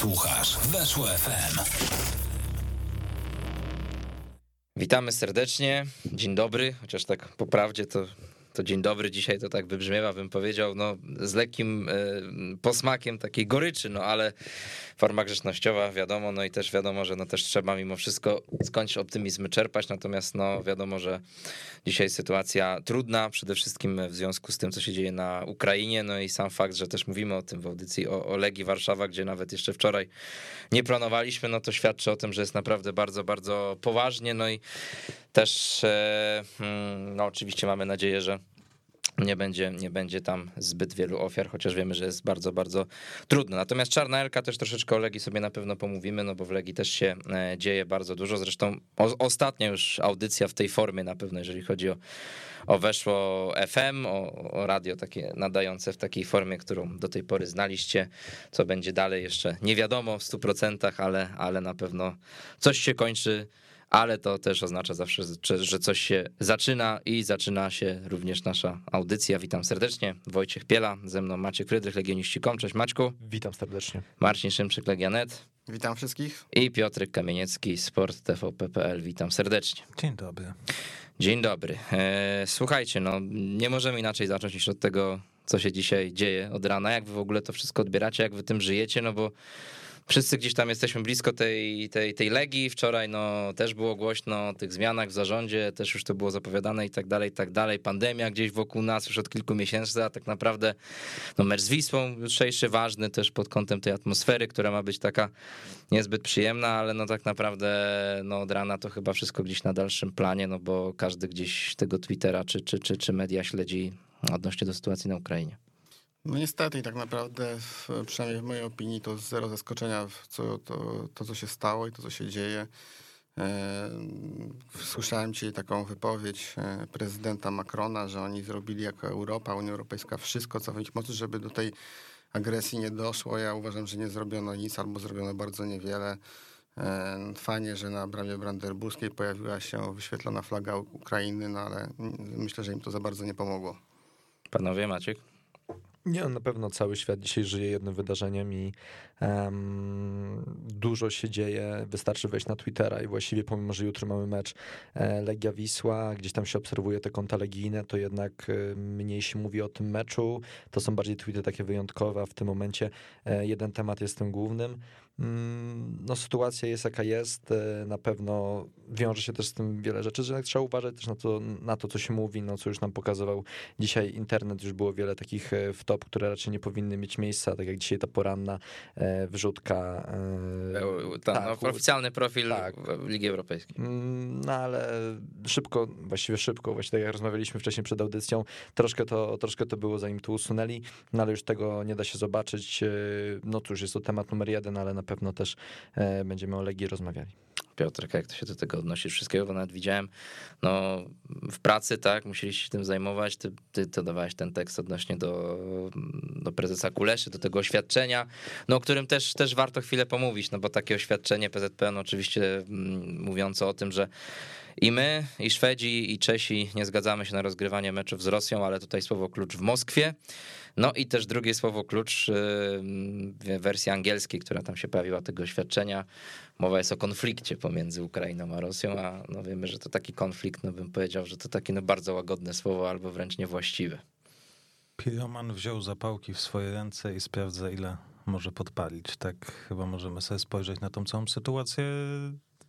Słuchasz Weszło FM. Witamy serdecznie. Dzień dobry, chociaż tak po prawdzie to to dzień dobry dzisiaj to tak wybrzmiewa, bym powiedział, no z lekkim e, posmakiem takiej goryczy, no ale forma grzecznościowa, wiadomo, no i też wiadomo, że no też trzeba mimo wszystko skądś optymizm czerpać, natomiast no wiadomo, że dzisiaj sytuacja trudna, przede wszystkim w związku z tym, co się dzieje na Ukrainie, no i sam fakt, że też mówimy o tym w audycji o, o Legii Warszawa, gdzie nawet jeszcze wczoraj nie planowaliśmy, no to świadczy o tym, że jest naprawdę bardzo, bardzo poważnie, no i też e, hmm, no oczywiście mamy nadzieję, że nie będzie, nie będzie tam zbyt wielu ofiar, chociaż wiemy, że jest bardzo, bardzo trudno. Natomiast Czarna Elka też troszeczkę o Legii sobie na pewno pomówimy, no bo w Legii też się e, dzieje bardzo dużo. Zresztą o, ostatnia już audycja w tej formie na pewno, jeżeli chodzi o, o weszło FM, o, o radio takie nadające w takiej formie, którą do tej pory znaliście. Co będzie dalej jeszcze nie wiadomo w 100%, ale, ale na pewno coś się kończy ale to też oznacza zawsze, że coś się zaczyna i zaczyna się również nasza audycja. Witam serdecznie, Wojciech Piela, ze mną Maciek Frydrych, Legioniści.com. Cześć Maćku. Witam serdecznie. Marcin Szymczyk, Legianet. Witam wszystkich. I Piotrek Kamieniecki, Sport TVP.pl. Witam serdecznie. Dzień dobry. Dzień dobry. E, słuchajcie, no nie możemy inaczej zacząć niż od tego, co się dzisiaj dzieje od rana. Jak wy w ogóle to wszystko odbieracie, jak wy tym żyjecie, no bo wszyscy gdzieś tam jesteśmy blisko tej, tej, tej legii. Wczoraj no, też było głośno o tych zmianach w zarządzie, też już to było zapowiadane i tak dalej, i tak dalej. Pandemia gdzieś wokół nas już od kilku miesięcy, a tak naprawdę no, mecz z Wisłą jutrzejszy ważny też pod kątem tej atmosfery, która ma być taka niezbyt przyjemna, ale no tak naprawdę no, od rana to chyba wszystko gdzieś na dalszym planie, no bo każdy gdzieś tego Twittera czy, czy, czy, czy media śledzi odnośnie do sytuacji na Ukrainie. No niestety tak naprawdę, przynajmniej w mojej opinii, to zero zaskoczenia co, to, to, co się stało i to, co się dzieje. E, słyszałem dzisiaj taką wypowiedź e, prezydenta Macrona, że oni zrobili jako Europa, Unia Europejska wszystko, co w ich mocy, żeby do tej agresji nie doszło. Ja uważam, że nie zrobiono nic albo zrobiono bardzo niewiele. E, fajnie, że na bramie brandenburskiej pojawiła się wyświetlona flaga Ukrainy, no ale myślę, że im to za bardzo nie pomogło. Panowie, Maciek? Nie, na pewno cały świat dzisiaj żyje jednym wydarzeniem i um, dużo się dzieje. Wystarczy wejść na Twittera i właściwie pomimo, że jutro mamy mecz e, Legia Wisła, gdzieś tam się obserwuje te konta legijne, to jednak e, mniej się mówi o tym meczu. To są bardziej tweety takie wyjątkowe, a w tym momencie e, jeden temat jest tym głównym. Mm, no, sytuacja jest jaka jest. E, na pewno wiąże się też z tym wiele rzeczy, że trzeba uważać też na to, na to, co się mówi, no, co już nam pokazywał dzisiaj internet. Już było wiele takich e, wtop, które raczej nie powinny mieć miejsca, tak jak dzisiaj ta poranna e, wrzutka. Ta, tak, no, oficjalny profil tak. Ligi Europejskiej. Mm, no ale szybko, właściwie szybko, właśnie tak jak rozmawialiśmy wcześniej przed audycją, troszkę to, troszkę to było zanim to usunęli, no ale już tego nie da się zobaczyć. No cóż, jest to temat numer jeden, ale na pewno też e, będziemy o Legii rozmawiali. Piotrek, jak to się do tego odnosisz wszystkiego, bo nawet widziałem, no w pracy, tak, musieliście się tym zajmować, ty, ty to dawałeś ten tekst odnośnie do, do prezesa Kuleszy, do tego oświadczenia, no o którym też, też warto chwilę pomówić, no bo takie oświadczenie PZPN oczywiście mm, mówiące o tym, że i my, i Szwedzi, i Czesi nie zgadzamy się na rozgrywanie meczów z Rosją, ale tutaj słowo klucz w Moskwie. No i też drugie słowo klucz y, w wersji angielskiej, która tam się pojawiła tego oświadczenia. Mowa jest o konflikcie pomiędzy Ukrainą a Rosją, a no wiemy, że to taki konflikt, no bym powiedział, że to takie no bardzo łagodne słowo albo wręcz niewłaściwe. Piroman wziął zapałki w swoje ręce i sprawdza, ile może podpalić. Tak chyba możemy sobie spojrzeć na tą całą sytuację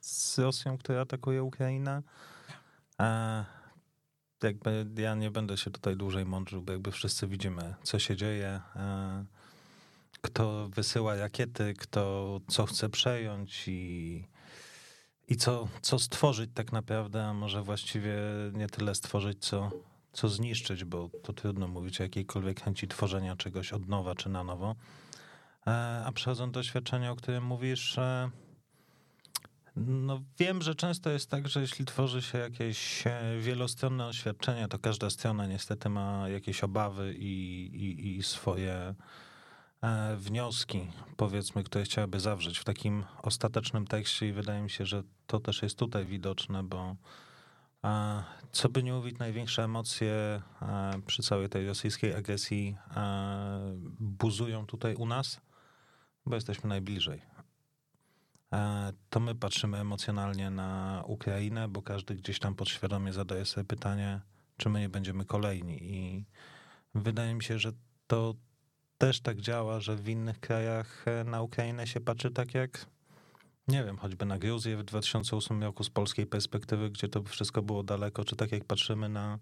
z Rosją, która atakuje Ukrainę. A jakby ja nie będę się tutaj dłużej mądrzył, bo jakby wszyscy widzimy, co się dzieje, e, kto wysyła rakiety, kto co chce przejąć i, i co, co stworzyć tak naprawdę, a może właściwie nie tyle stworzyć, co, co zniszczyć, bo to trudno mówić o jakiejkolwiek chęci tworzenia czegoś od nowa czy na nowo. E, a przechodząc do doświadczenia, o którym mówisz, e, no wiem, że często jest tak, że jeśli tworzy się jakieś e, wielostronne oświadczenia, to każda strona niestety ma jakieś obawy i, i, i swoje e, wnioski, powiedzmy, które chciałaby zawrzeć w takim ostatecznym tekście i wydaje mi się, że to też jest tutaj widoczne, bo e, co by nie mówić, największe emocje przy całej tej rosyjskiej agresji buzują tutaj u nas bo jesteśmy najbliżej. E, to my patrzymy emocjonalnie na Ukrainę, bo każdy gdzieś tam podświadomie zadaje sobie pytanie, czy my nie będziemy kolejni. I wydaje mi się, że to też tak działa, że w innych krajach e, na Ukrainę się patrzy tak jak, nie wiem, choćby na Gruzję w 2008 roku z polskiej perspektywy, gdzie to wszystko było daleko, czy tak jak patrzymy na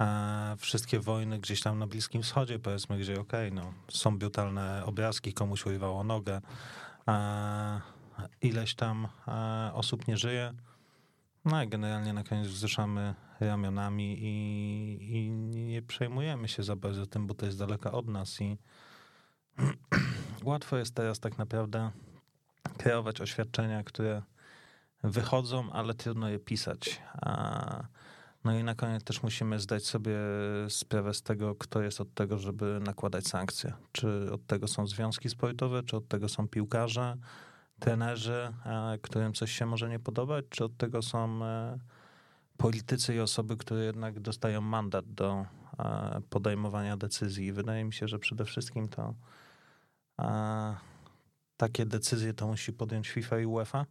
e, wszystkie wojny gdzieś tam na Bliskim Wschodzie, powiedzmy, gdzie okej, okay, no, są brutalne obrazki, komuś urwało nogę, e, ileś tam e, osób nie żyje, no i generalnie na koniec wzruszamy ramionami i, i nie przejmujemy się za bardzo tym, bo to jest daleka od nas i łatwo jest teraz tak naprawdę kreować oświadczenia, które wychodzą, ale trudno je pisać. A, no i na koniec też musimy zdać sobie sprawę z tego, kto jest od tego, żeby nakładać sankcje. Czy od tego są związki sportowe, czy od tego są piłkarze, trenerzy, którym coś się może nie podobać, czy od tego są e, politycy i osoby, które jednak dostają mandat do e, podejmowania decyzji. Wydaje mi się, że przede wszystkim to takie decyzje to musi podjąć FIFA i UEFA.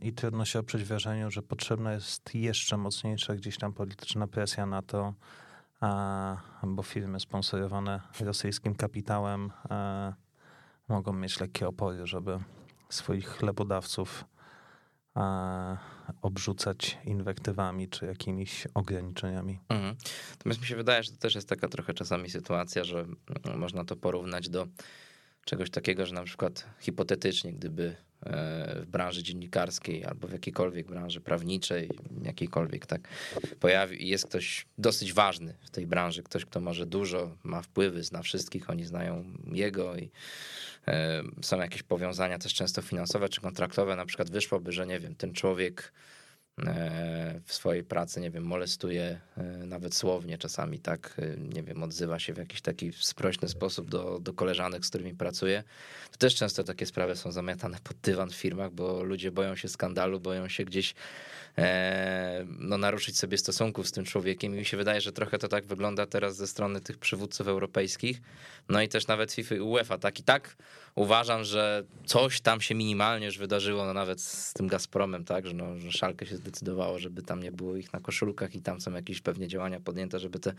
I trudno się oprzeć wrażeniu, że potrzebna jest jeszcze mocniejsza gdzieś tam polityczna presja na to, bo firmy sponsorowane rosyjskim kapitałem e, mogą mieć lekkie opory, żeby swoich chlebodawców e, obrzucać inwektywami czy jakimiś ograniczeniami. Mhm. Natomiast mi się wydaje, że to też jest taka trochę czasami sytuacja, że mm, można to porównać do czegoś takiego, że na przykład hipotetycznie, gdyby e, w branży dziennikarskiej albo w jakiejkolwiek branży prawniczej, jakiejkolwiek, tak, pojawi, jest ktoś dosyć ważny w tej branży, ktoś, kto może dużo, ma wpływy, zna wszystkich, oni znają jego i e, są jakieś powiązania też często finansowe czy kontraktowe, na przykład wyszłoby, że nie wiem, ten człowiek w swojej pracy, nie wiem, molestuje e, nawet słownie czasami, tak, e, nie wiem, odzywa się w jakiś taki sprośny sposób do, do koleżanek, z którymi pracuje. To też często takie sprawy są zamiatane pod dywan w firmach, bo ludzie boją się skandalu, boją się gdzieś no, naruszyć sobie stosunków z tym człowiekiem i mi się wydaje, że trochę to tak wygląda teraz ze strony tych przywódców europejskich, no i też nawet FIFA i UEFA, tak i tak uważam, że coś tam się minimalnie już wydarzyło, no nawet z tym Gazpromem, tak, że, no, że Szalkę się zdecydowało, żeby tam nie było ich na koszulkach i tam są jakieś pewnie działania podjęte, żeby te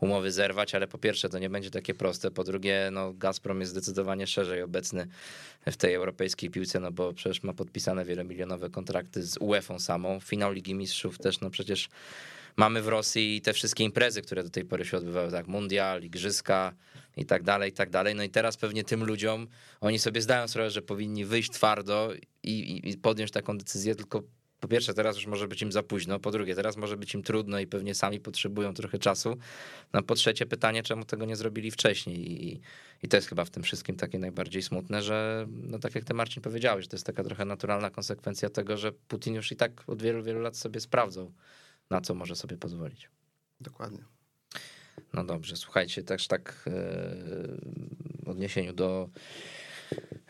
umowy zerwać, ale po pierwsze to nie będzie takie proste, po drugie no Gazprom jest zdecydowanie szerzej obecny w tej europejskiej piłce, no bo przecież ma podpisane wielomilionowe kontrakty z UEFA samą, finał Ligi Mistrzów też, no przecież mamy w Rosji te wszystkie imprezy, które do tej pory się odbywały, tak, mundial, igrzyska i tak dalej, i tak dalej. No i teraz pewnie tym ludziom, oni sobie zdają sprawę, że powinni wyjść twardo i, i, i podjąć taką decyzję, tylko po pierwsze, teraz już może być im za późno, po drugie, teraz może być im trudno i pewnie sami potrzebują trochę czasu. No po trzecie, pytanie, czemu tego nie zrobili wcześniej? I, i to jest chyba w tym wszystkim takie najbardziej smutne, że, no tak jak ty Marcin powiedziałeś, to jest taka trochę naturalna konsekwencja tego, że Putin już i tak od wielu, wielu lat sobie sprawdzał, na co może sobie pozwolić. Dokładnie. No dobrze, słuchajcie, też tak e, w odniesieniu do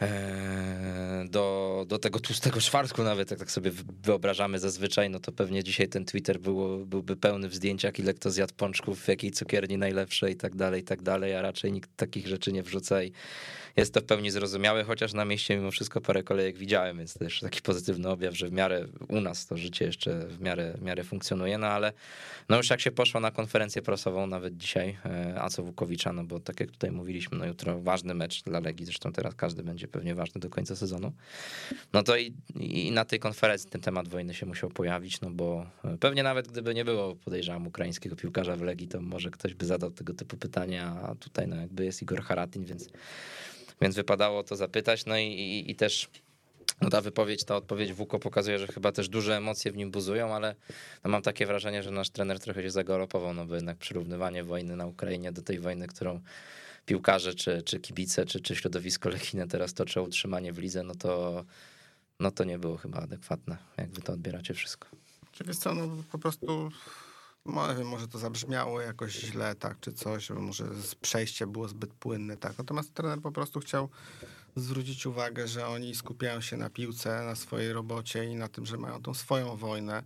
e, do, do tego tłustego czwartku nawet, jak tak sobie wyobrażamy zazwyczaj, no to pewnie dzisiaj ten Twitter było, byłby pełny w zdjęciach, ile kto zjadł pączków, w jakiej cukierni najlepsze i tak dalej, i tak dalej, a raczej nikt takich rzeczy nie wrzuca i jest to w pełni zrozumiałe, chociaż na mieście mimo wszystko parę kolejek widziałem, więc też taki pozytywny objaw, że w miarę u nas to życie jeszcze w miarę, w miarę funkcjonuje, no ale no już jak się poszło na konferencję prasową nawet dzisiaj e, Aco Wukowicza, no bo tak jak tutaj mówiliśmy, no jutro ważny mecz dla Legii, zresztą teraz każdy będzie pewnie ważny do końca sezonu, no to i, i na tej konferencji ten temat wojny się musiał pojawić, no bo e, pewnie nawet gdyby nie było, podejrzewam, ukraińskiego piłkarza w Legii, to może ktoś by zadał tego typu pytania, a tutaj no jakby jest Igor Haratin, więc więc wypadało to zapytać. No i, i, i też no ta wypowiedź, ta odpowiedź Wuko pokazuje, że chyba też duże emocje w nim buzują, ale no mam takie wrażenie, że nasz trener trochę się zagalopował, no bo jednak przyrównywanie wojny na Ukrainie do tej wojny, którą piłkarze, czy, czy kibice, czy, czy środowisko lekine teraz toczą utrzymanie w lidze, no to, no to nie było chyba adekwatne. Jak wy to odbieracie wszystko? Czy wiesz co, no po prostu może, to zabrzmiało jakoś źle, tak, czy coś, może przejście było zbyt płynne, tak. Natomiast trener po prostu chciał zwrócić uwagę, że oni skupiają się na piłce, na swojej robocie i na tym, że mają tą swoją wojnę.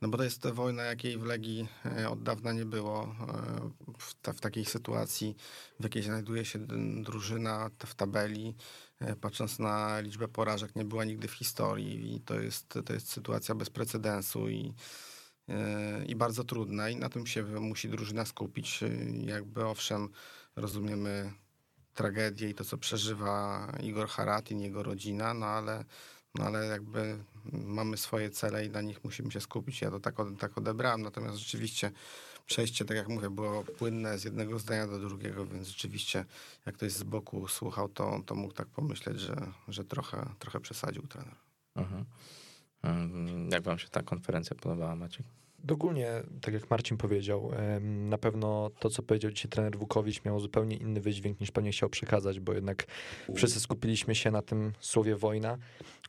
No bo to jest wojna, jakiej w Legii e, od dawna nie było. E, w, ta, w takiej sytuacji, w jakiej znajduje się drużyna w tabeli, e, patrząc na liczbę porażek, nie była nigdy w historii i to jest, to jest sytuacja bez precedensu i, i bardzo trudna i na tym się musi drużyna skupić. Jakby owszem, rozumiemy tragedię i to, co przeżywa Igor Haratin, jego rodzina, no ale, no ale jakby mamy swoje cele i na nich musimy się skupić. Ja to tak, tak odebrałem, natomiast rzeczywiście przejście, tak jak mówię, było płynne z jednego zdania do drugiego, więc rzeczywiście jak ktoś z boku słuchał, to, to mógł tak pomyśleć, że, że trochę, trochę przesadził trener. Mhm. Mm, jak wam się ta konferencja podobała, Maciek? Ogólnie, tak jak Marcin powiedział, na pewno to, co powiedział dzisiaj trener Wukowicz, miało zupełnie inny wydźwięk niż pewnie chciał przekazać, bo jednak wszyscy skupiliśmy się na tym słowie wojna,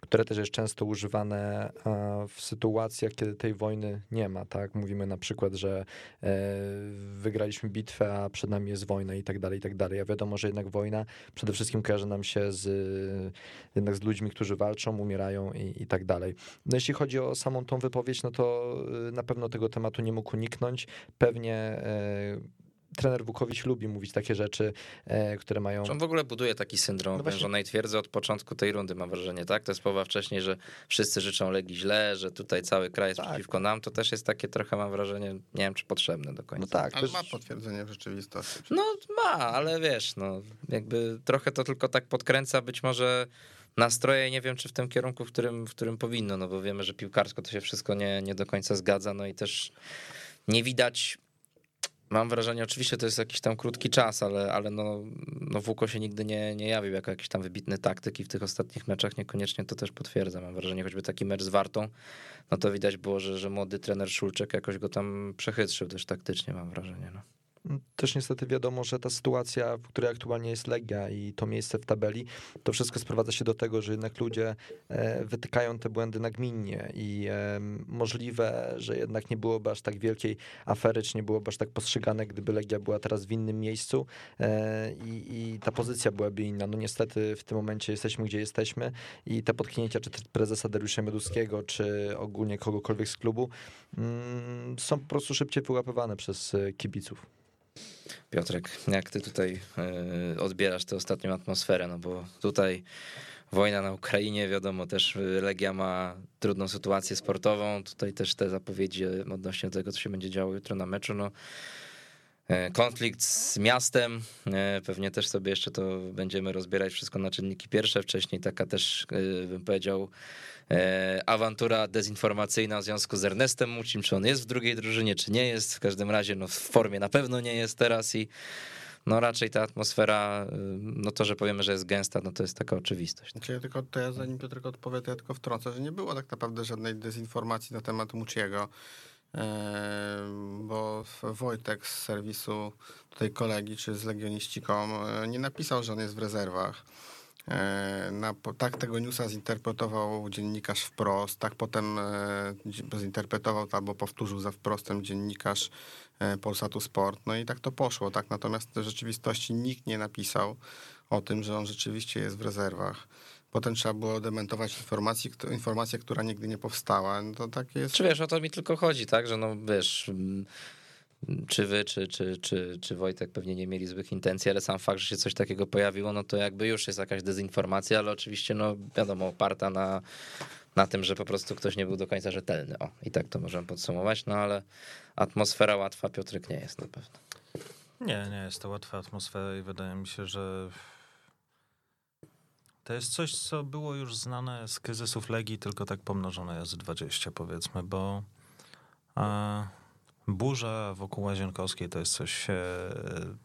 które też jest często używane w sytuacjach, kiedy tej wojny nie ma, tak? Mówimy na przykład, że e, wygraliśmy bitwę, a przed nami jest wojna i tak dalej, i tak dalej. A wiadomo, że jednak wojna przede wszystkim kojarzy nam się z, jednak z ludźmi, którzy walczą, umierają i, i tak dalej. No jeśli chodzi o samą tą wypowiedź, no to y, na pewno tego tematu nie mógł uniknąć. Pewnie e, trener Wukowicz lubi mówić takie rzeczy, e, które mają... On w ogóle buduje taki syndrom no wężonej twierdzy od początku tej rundy, mam wrażenie, tak? Te słowa wcześniej, że wszyscy życzą Legii źle, że tutaj cały kraj jest tak. przeciwko nam, to też jest takie trochę, mam wrażenie, nie wiem, czy potrzebne do końca. No tak. Ale też... ma potwierdzenie w rzeczywistości. No ma, ale wiesz, no jakby trochę to tylko tak podkręca być może nastroje nie wiem, czy w tym kierunku, w którym, w którym powinno, no bo wiemy, że piłkarsko to się wszystko nie, nie do końca zgadza, no i też nie widać Mam wrażenie, oczywiście to jest jakiś tam krótki czas, ale, ale no, no Wuko się nigdy nie, nie jawił jako jakiś tam wybitny taktyk i w tych ostatnich meczach niekoniecznie to też potwierdza. Mam wrażenie, choćby taki mecz z Wartą, no to widać było, że, że młody trener Szulczek jakoś go tam przechytrzył też taktycznie, mam wrażenie. No. Też niestety wiadomo, że ta sytuacja, w której aktualnie jest Legia i to miejsce w tabeli, to wszystko sprowadza się do tego, że jednak ludzie e, wytykają te błędy nagminnie i możliwe, że jednak nie byłoby aż tak wielkiej afery, czy nie byłoby aż tak postrzegane, gdyby Legia była teraz w innym miejscu e, i, i ta pozycja byłaby inna. No niestety w tym momencie jesteśmy, gdzie jesteśmy i te potknięcia, czy prezesa Dariusza Mioduskiego, czy ogólnie kogokolwiek z klubu, mm, są po prostu szybciej wyłapywane przez e, kibiców. Piotrek, jak ty tutaj e, odbierasz tę ostatnią atmosferę, no bo tutaj wojna na Ukrainie, wiadomo, też Legia ma trudną sytuację sportową, tutaj też te zapowiedzi odnośnie tego, co się będzie działo jutro na meczu, no e, konflikt z miastem, e, pewnie też sobie jeszcze to będziemy rozbierać wszystko na czynniki pierwsze, wcześniej taka też bym powiedział E, awantura dezinformacyjna w związku z Ernestem Mucim, czy on jest w drugiej drużynie, czy nie jest. W każdym razie no, w formie na pewno nie jest teraz i no raczej ta atmosfera, y, no to, że powiemy, że jest gęsta, no to jest taka oczywistość. Ja tylko, to ja zanim Piotr odpowie, to ja tylko wtrącę, że nie było tak naprawdę żadnej dezinformacji na temat Muciego, e, bo Wojtek z serwisu tutaj kolegi, czy z Legioniściką e, nie napisał, że on jest w rezerwach. E, na, tak tego newsa zinterpretował dziennikarz wprost, tak potem e, zinterpretował albo powtórzył za wprostem dziennikarz e, Polsatu Sport. No i tak to poszło, tak? Natomiast w rzeczywistości nikt nie napisał o tym, że on rzeczywiście jest w rezerwach. Potem trzeba było dementować informację, informację która nigdy nie powstała. No to tak jest. Czy wiesz, o to mi tylko chodzi, tak? Że no wiesz czy wy, czy, czy, czy, czy Wojtek pewnie nie mieli złych intencji, ale sam fakt, że się coś takiego pojawiło, no to jakby już jest jakaś dezinformacja, ale oczywiście, no wiadomo, oparta na, na tym, że po prostu ktoś nie był do końca rzetelny. O, i tak to możemy podsumować, no ale atmosfera łatwa, Piotrek, nie jest na pewno. Nie, nie jest to łatwa atmosfera i wydaje mi się, że to jest coś, co było już znane z kryzysów Legii, tylko tak pomnożone jest 20 powiedzmy, bo... A Burza wokół Łazienkowskiej to jest coś e,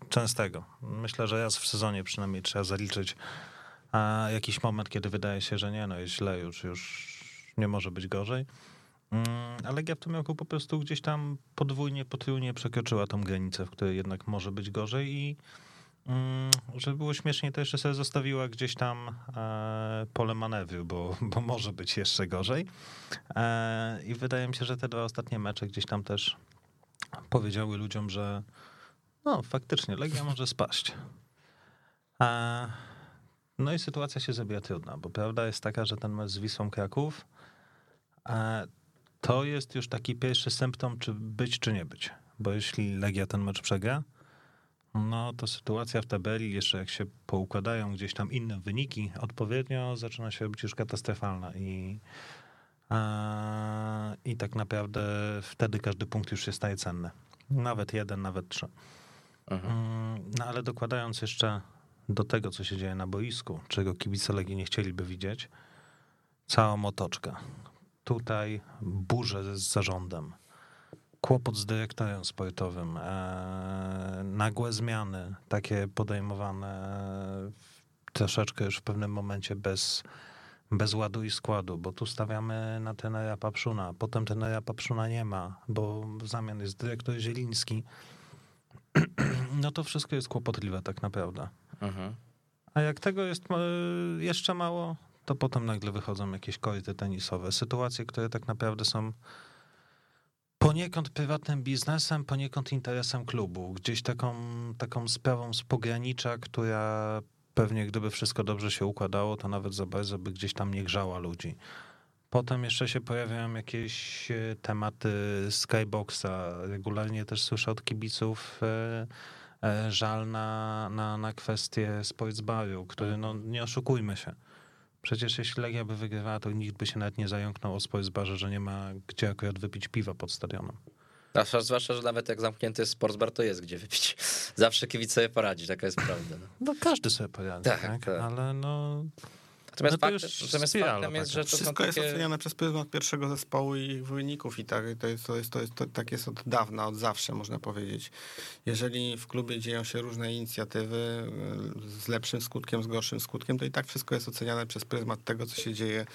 częstego. Myślę, że raz w sezonie przynajmniej trzeba zaliczyć a jakiś moment, kiedy wydaje się, że nie, no jest źle już, już nie może być gorzej. Mm, ale Legia w tym roku po prostu gdzieś tam podwójnie, potrójnie przekroczyła tą granicę, w której jednak może być gorzej i mm, żeby było śmiesznie, to jeszcze sobie zostawiła gdzieś tam e, pole manewru, bo, bo może być jeszcze gorzej. E, I wydaje mi się, że te dwa ostatnie mecze gdzieś tam też powiedziały ludziom, że no faktycznie Legia może spaść. A, no i sytuacja się zrobiła trudna, bo prawda jest taka, że ten mecz z Wisłą Kraków to jest już taki pierwszy symptom, czy być, czy nie być. Bo jeśli Legia ten mecz przegra, no to sytuacja w tabeli, jeszcze jak się poukładają gdzieś tam inne wyniki odpowiednio, zaczyna się robić już katastrofalna i, a, i tak naprawdę wtedy każdy punkt już się staje cenny. Nawet jeden, nawet trzy. Mhm. Mm, No ale dokładając jeszcze do tego, co się dzieje na boisku, czego kibice Legii nie chcieliby widzieć, całą otoczkę. Tutaj burze z zarządem, kłopot z dyrektorem sportowym, e, nagłe zmiany, takie podejmowane troszeczkę już w pewnym momencie bez, bez ładu i składu, bo tu stawiamy na tenera Papszuna, potem tenera Papszuna nie ma, bo w zamian jest dyrektor Zieliński. No to wszystko jest kłopotliwe tak naprawdę. Mhm. A jak tego jest e, jeszcze mało, to potem nagle wychodzą jakieś koryty tenisowe. Sytuacje, które tak naprawdę są poniekąd prywatnym biznesem, poniekąd interesem klubu. Gdzieś taką, taką sprawą z pogranicza, która pewnie gdyby wszystko dobrze się układało, to nawet za bardzo by gdzieś tam nie grzała ludzi. Potem jeszcze się pojawiają jakieś e, tematy Skyboxa. Regularnie też słyszę od kibiców e, e, żal na, na, na kwestię Sportsbaru, który, no nie oszukujmy się. Przecież jeśli Legia by wygrywała, to nikt by się nawet nie zająknął o Sportsbarze, że nie ma gdzie akurat wypić piwa pod stadionem. A zwłaszcza, że nawet jak zamknięty jest sportsbar, to jest gdzie wypić. Zawsze kibic sobie poradzi, taka jest prawda. No. No każdy sobie poradzi, Tak, tak? tak. Ale no... Natomiast, No już natomiast faktem jest, że to są Wszystko jest takie... oceniane przez pryzmat pierwszego zespołu i ich wyników i tak, to jest, to jest, to jest, to, tak jest od dawna, od zawsze można powiedzieć. Jeżeli w klubie dzieją się różne inicjatywy y, z lepszym skutkiem, z gorszym skutkiem, to i tak wszystko jest oceniane przez pryzmat tego, co się dzieje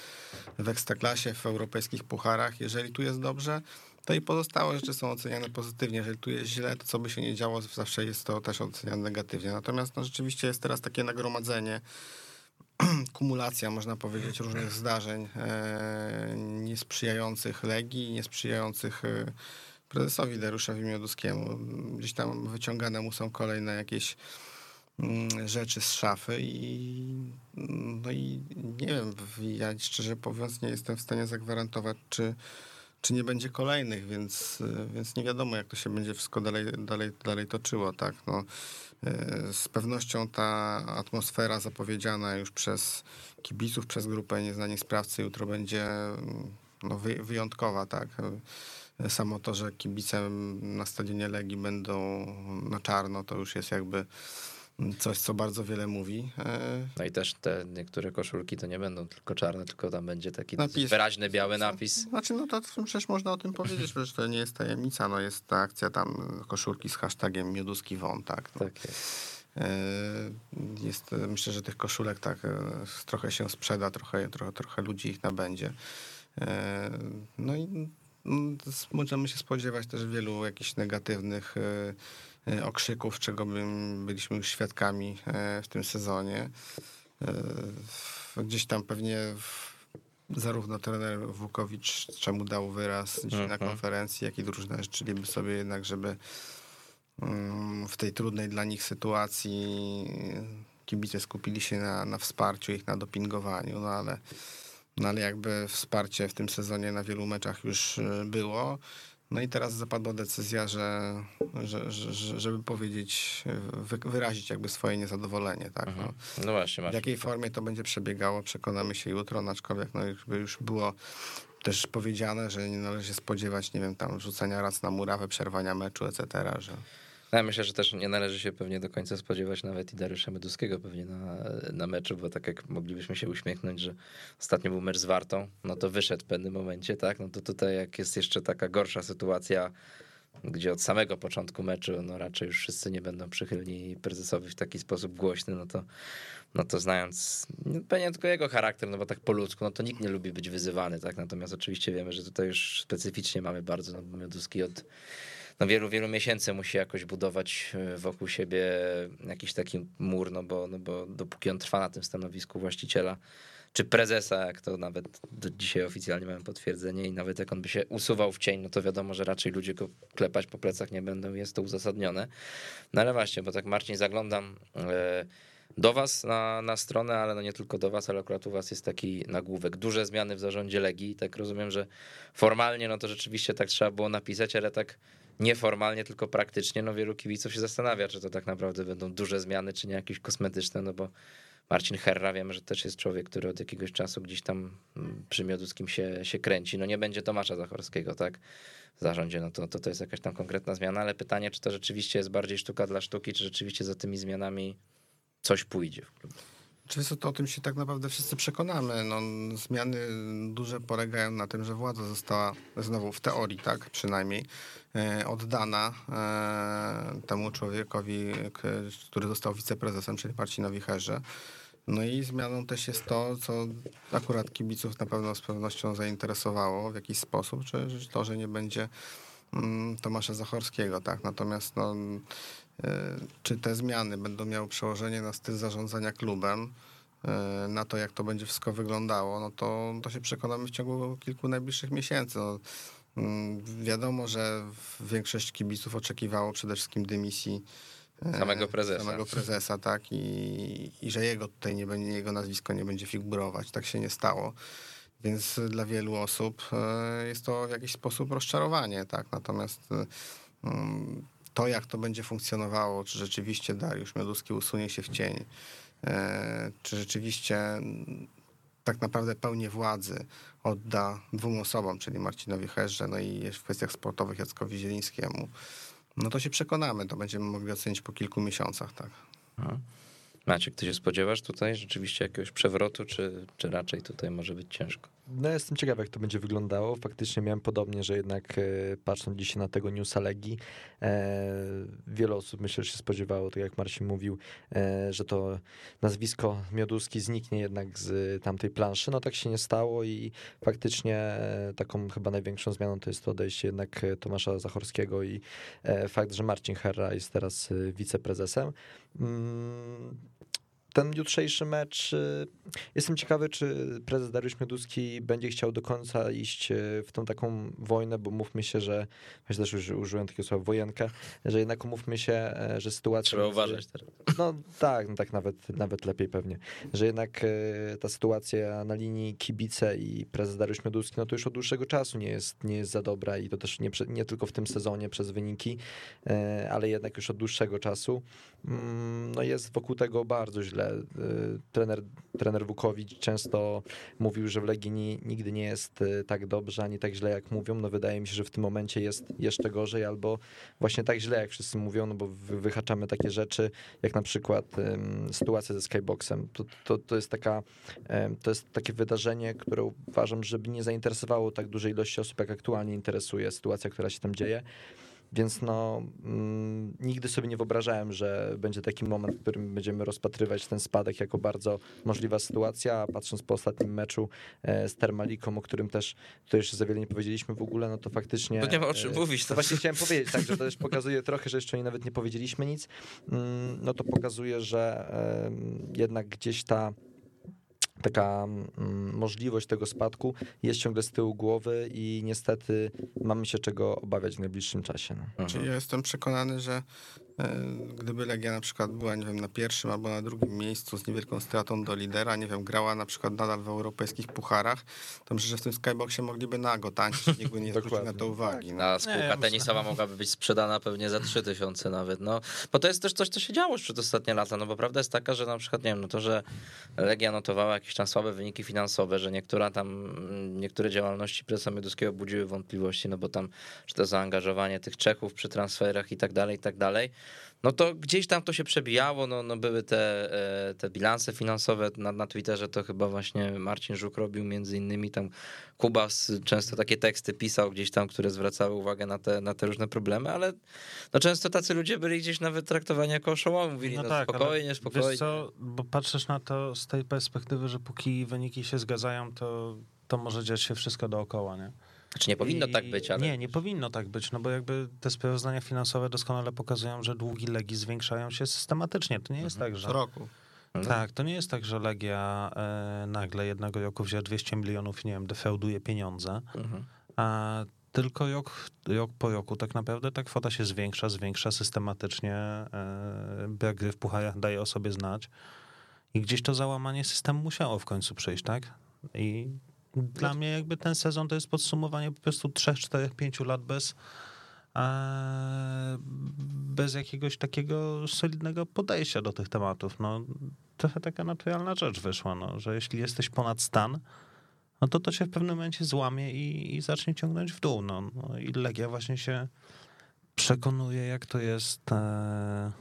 w Ekstraklasie, w europejskich pucharach. Jeżeli tu jest dobrze, to i pozostałe rzeczy są oceniane pozytywnie. Jeżeli tu jest źle, to co by się nie działo, zawsze jest to też oceniane negatywnie. Natomiast no, rzeczywiście jest teraz takie nagromadzenie kumulacja, można powiedzieć, różnych zdarzeń e, niesprzyjających Legii, niesprzyjających e, prezesowi Dariuszowi Mioduskiemu. Gdzieś tam wyciągane mu są kolejne jakieś mm, rzeczy z szafy i no i nie wiem, ja szczerze mówiąc nie jestem w stanie zagwarantować, czy, czy nie będzie kolejnych, więc, e, więc nie wiadomo, jak to się będzie wszystko dalej, dalej, dalej toczyło, tak, no. E, Z pewnością ta atmosfera zapowiedziana już przez kibiców, przez grupę Nieznani Sprawcy jutro będzie mm, no, wy- wyjątkowa, tak. E, Samo to, że kibice na stadionie Legii będą na czarno, to już jest jakby coś, co bardzo wiele mówi. E, No i też te niektóre koszulki to nie będą tylko czarne, tylko tam będzie taki Napis. wyraźny biały napis. Znaczy, no to przecież można o tym powiedzieć, przecież to nie jest tajemnica, no jest ta akcja tam koszulki z hashtagiem Mioduski Won, tak. No. Tak jest. E, Jest, myślę, że tych koszulek tak e, trochę się sprzeda, trochę, trochę, trochę ludzi ich nabędzie. No i możemy się spodziewać też wielu jakichś negatywnych okrzyków, czego bym, byliśmy już świadkami e, w tym sezonie. E, Gdzieś tam pewnie zarówno trener Wukowicz, czemu dał wyraz dzisiaj na Mhm. konferencji, jak i drużyna życzyliby sobie jednak, żeby mm, w tej trudnej dla nich sytuacji kibice skupili się na, na wsparciu ich, na dopingowaniu, no ale, no ale jakby wsparcie w tym sezonie na wielu meczach już było. No i teraz zapadła decyzja, że, że, że, że żeby powiedzieć, wy, wyrazić jakby swoje niezadowolenie, tak? No. No właśnie, W Marcin. jakiej formie to będzie przebiegało, przekonamy się jutro, no aczkolwiek no, jakby już było też powiedziane, że nie należy się spodziewać, nie wiem, tam rzucenia raz na murawę, przerwania meczu, etc., że ja myślę, że też nie należy się pewnie do końca spodziewać nawet i Dariusza Meduskiego pewnie na, na meczu, bo tak jak moglibyśmy się uśmiechnąć, że ostatnio był mecz z Wartą, no to wyszedł w pewnym momencie, tak? No to tutaj jak jest jeszcze taka gorsza sytuacja, gdzie od samego początku meczu, no raczej już wszyscy nie będą przychylni prezesowi w taki sposób głośny, no to, no to znając no pewnie tylko jego charakter, no bo tak po ludzku, no to nikt nie lubi być wyzywany, tak? Natomiast oczywiście wiemy, że tutaj już specyficznie mamy bardzo, no bo od no wielu, wielu miesięcy musi jakoś budować e, wokół siebie jakiś taki mur, no bo, no bo dopóki on trwa na tym stanowisku właściciela, czy prezesa, jak to nawet do dzisiaj oficjalnie mamy potwierdzenie i nawet jak on by się usuwał w cień, no to wiadomo, że raczej ludzie go klepać po plecach nie będą, jest to uzasadnione. No ale właśnie, bo tak Marcin zaglądam e, do was na, na stronę, ale no nie tylko do was, ale akurat u was jest taki nagłówek. Duże zmiany w zarządzie Legii. Tak rozumiem, że formalnie no to rzeczywiście tak trzeba było napisać, ale tak nieformalnie, tylko praktycznie, no wielu kibiców się zastanawia, czy to tak naprawdę będą duże zmiany, czy nie jakieś kosmetyczne, no bo Marcin Herra wiemy, że też jest człowiek, który od jakiegoś czasu gdzieś tam mm, przy Mioduskim się, się kręci. No nie będzie Tomasza Zachorskiego, tak? W zarządzie, no to, to to jest jakaś tam konkretna zmiana, ale pytanie, czy to rzeczywiście jest bardziej sztuka dla sztuki, czy rzeczywiście za tymi zmianami coś pójdzie w klubie. Oczywiście to o tym się tak naprawdę wszyscy przekonamy. No, zmiany duże polegają na tym, że władza została znowu w teorii, tak przynajmniej, e, oddana e, temu człowiekowi, który został wiceprezesem, czyli Marcinowi Herze. No i zmianą też jest to, co akurat kibiców na pewno z pewnością zainteresowało w jakiś sposób, czy czy to, że nie będzie mm, Tomasza Zachorskiego, tak. Natomiast no, czy te zmiany będą miały przełożenie na styl zarządzania klubem, e, na to, jak to będzie wszystko wyglądało, no to, to się przekonamy w ciągu kilku najbliższych miesięcy. No, mm, wiadomo, że większość kibiców oczekiwało przede wszystkim dymisji e, Samego prezesa. Samego prezesa, tak, i, i że jego tutaj nie będzie, jego nazwisko nie będzie figurować. Tak się nie stało. Więc dla wielu osób e, jest to w jakiś sposób rozczarowanie, tak. Natomiast e, mm, to, jak to będzie funkcjonowało, czy rzeczywiście Dariusz Mioduski usunie się w cień, e, czy rzeczywiście mm, tak naprawdę pełnię władzy odda dwóm osobom, czyli Marcinowi Herze, no i w kwestiach sportowych Jackowi Zielińskiemu, no to się przekonamy, to będziemy mogli ocenić po kilku miesiącach, tak. Mhm. Maciek, ty się spodziewasz tutaj rzeczywiście jakiegoś przewrotu, czy, czy raczej tutaj może być ciężko? No jestem ciekaw, jak to będzie wyglądało. Faktycznie miałem podobnie, że jednak e, patrząc dzisiaj na tego newsa Legii, e, wiele osób myślę, że się spodziewało, tak jak Marcin mówił, e, że to nazwisko Mioduski zniknie jednak z tamtej planszy. No tak się nie stało i faktycznie e, taką chyba największą zmianą to jest to odejście jednak Tomasza Zachorskiego i e, fakt, że Marcin Herra jest teraz wiceprezesem. Mm, ten jutrzejszy mecz. y, Jestem ciekawy, czy prezes Dariusz Mioduski będzie chciał do końca iść y, w tą taką wojnę, bo mówmy się, że ja też już użyłem takiego słowa wojenkę, że jednak umówmy się, e, że sytuacja. Trzeba uważać teraz. no tak, no tak nawet, nawet lepiej pewnie, że jednak ta sytuacja na linii kibice i prezes Dariusz Mioduski, no to już od dłuższego czasu nie jest, nie jest za dobra i to też nie, nie tylko w tym sezonie przez wyniki, ale jednak już od dłuższego czasu. Mm, No jest wokół tego bardzo źle. E, Trener, trener Wukowicz często mówił, że w Legii ni- nigdy nie jest e, tak dobrze, ani tak źle jak mówią. No wydaje mi się, że w tym momencie jest jeszcze gorzej albo właśnie tak źle jak wszyscy mówią, no bo wy- wyhaczamy takie rzeczy, jak na przykład sytuacja ze Skyboxem. To, to, to jest taka, to jest takie wydarzenie, które uważam, żeby nie zainteresowało tak dużej ilości osób, jak aktualnie interesuje sytuacja, która się tam dzieje. Więc no, mm, nigdy sobie nie wyobrażałem, że będzie taki moment, w którym będziemy rozpatrywać ten spadek jako bardzo możliwa sytuacja. Patrząc po ostatnim meczu e, z Termaliką, o którym też tutaj jeszcze za wiele nie powiedzieliśmy w ogóle, no to faktycznie. To nie ma o czym e, mówić, To to- właśnie chciałem powiedzieć, tak, że to też pokazuje trochę, że jeszcze nawet nie powiedzieliśmy nic. Mm, No to pokazuje, że jednak gdzieś ta taka mm, możliwość tego spadku jest ciągle z tyłu głowy i niestety mamy się czego obawiać w najbliższym czasie. No. Czyli ja jestem przekonany, że gdyby Legia na przykład była, nie wiem, na pierwszym albo na drugim miejscu z niewielką stratą do lidera, nie wiem, grała na przykład nadal w europejskich pucharach, to myślę, że w tym skyboxie mogliby nago tańczyć, nikt by nie zwrócił na to uwagi. No. A spółka myślę- tenisowa mogłaby być sprzedana pewnie za 3000 nawet, no. Bo to jest też coś, co się działo już przez ostatnie lata, no bo prawda jest taka, że na przykład, nie wiem, no to, że Legia notowała jakieś tam słabe wyniki finansowe, że niektóra tam, mm, niektóre działalności prezesa Mioduskiego budziły wątpliwości, no bo tam, czy to zaangażowanie tych Czechów przy transferach i tak dalej, i tak dalej, no to gdzieś tam to się przebijało, no, no były te, e, te bilanse finansowe na, na Twitterze, to chyba właśnie Marcin Żuk robił między innymi tam Kubas często takie teksty pisał gdzieś tam, które zwracały uwagę na te, na te różne problemy, ale no często tacy ludzie byli gdzieś nawet traktowani jako oszołomi, mówili no, spokojnie, ale spokojnie. Wiesz co, bo patrzysz na to z tej perspektywy, że póki wyniki się zgadzają, to, to może dziać się wszystko dookoła, nie? Znaczy nie powinno I- tak być, ale... Nie, nie powinno tak być, no bo jakby te sprawozdania finansowe doskonale pokazują, że długi Legii zwiększają się systematycznie. To nie jest tak, że... Co roku. No. Tak, to nie jest tak, że Legia e, nagle jednego roku wzięła 200 milionów, nie wiem, defrauduje pieniądze, Mhm. a tylko rok, rok po roku tak naprawdę ta kwota się zwiększa, zwiększa systematycznie. e, Brak gry w pucharach daje o sobie znać. I gdzieś to załamanie systemu musiało w końcu przyjść, tak? I dla mnie jakby ten sezon to jest podsumowanie po prostu 3, 4, 5 lat bez, e, bez jakiegoś takiego solidnego podejścia do tych tematów. No, trochę taka naturalna rzecz wyszła, no, że jeśli jesteś ponad stan, no to to się w pewnym momencie złamie i, i zacznie ciągnąć w dół. No, no i Legia właśnie się przekonuje, jak to jest e,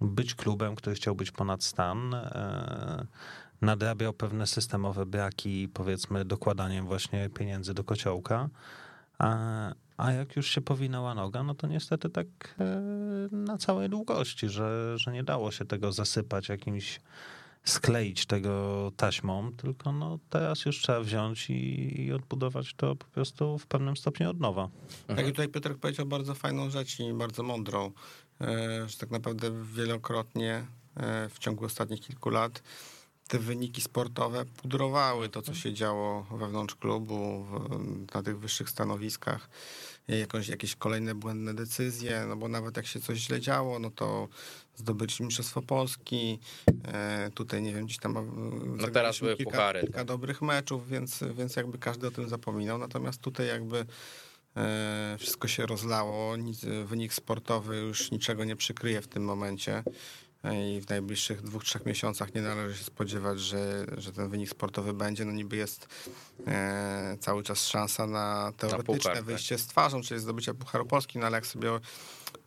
być klubem, który chciał być ponad stan, e, nadrabiał pewne systemowe braki, powiedzmy dokładaniem właśnie pieniędzy do kociołka, a, a jak już się powinęła noga, no to niestety tak e, na całej długości, że, że nie dało się tego zasypać jakimś skleić tego taśmą, tylko no teraz już trzeba wziąć i, i odbudować to po prostu w pewnym stopniu od nowa. Tak i tutaj Piotrek powiedział bardzo fajną rzecz i bardzo mądrą, e, że tak naprawdę wielokrotnie e, w ciągu ostatnich kilku lat te wyniki sportowe pudrowały to, co się działo wewnątrz klubu, na tych wyższych stanowiskach, jakąś, jakieś kolejne błędne decyzje, no bo nawet jak się coś źle działo, no to zdobyliśmy Mistrzostwo Polski, e, tutaj nie wiem, gdzieś tam No teraz były kilka, puchary. kilka dobrych meczów, więc, więc jakby każdy o tym zapominał, natomiast tutaj jakby e, wszystko się rozlało, wynik sportowy już niczego nie przykryje w tym momencie. e, i w najbliższych dwóch, trzech miesiącach nie należy się spodziewać, że, że ten wynik sportowy będzie. No niby jest e, cały czas szansa na teoretyczne puchar, tak. wyjście z twarzą, czyli zdobycie Pucharu Polski, no ale jak sobie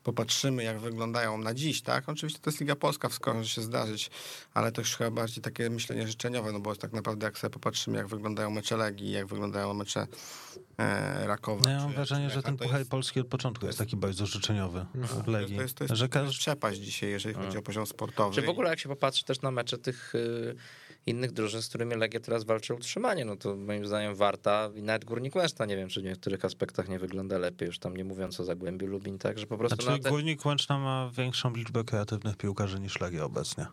popatrzymy, jak wyglądają na dziś, tak? Oczywiście to jest Liga Polska, wszystko może się zdarzyć, ale to już chyba bardziej takie myślenie życzeniowe, no bo tak naprawdę jak sobie popatrzymy, jak wyglądają mecze Legii, jak wyglądają mecze e, Rakowa. No ja mam wrażenie, że ten to Puchar jest- Polski od początku jest taki bardzo życzeniowy w Legii. To jest, to jest, że to jest każdy, przepaść dzisiaj, jeżeli chodzi o poziom sportowy. Czy w ogóle jak się popatrzy też na mecze tych y, innych drużyn, z którymi Legia teraz walczy o utrzymanie, no to moim zdaniem Warta i nawet Górnik Łęczna, nie wiem, czy w niektórych aspektach nie wygląda lepiej, już tam nie mówiąc o Zagłębiu Lubin, tak, że po prostu znaczy na te, Górnik Łęczna ma większą liczbę kreatywnych piłkarzy niż Legia obecnie.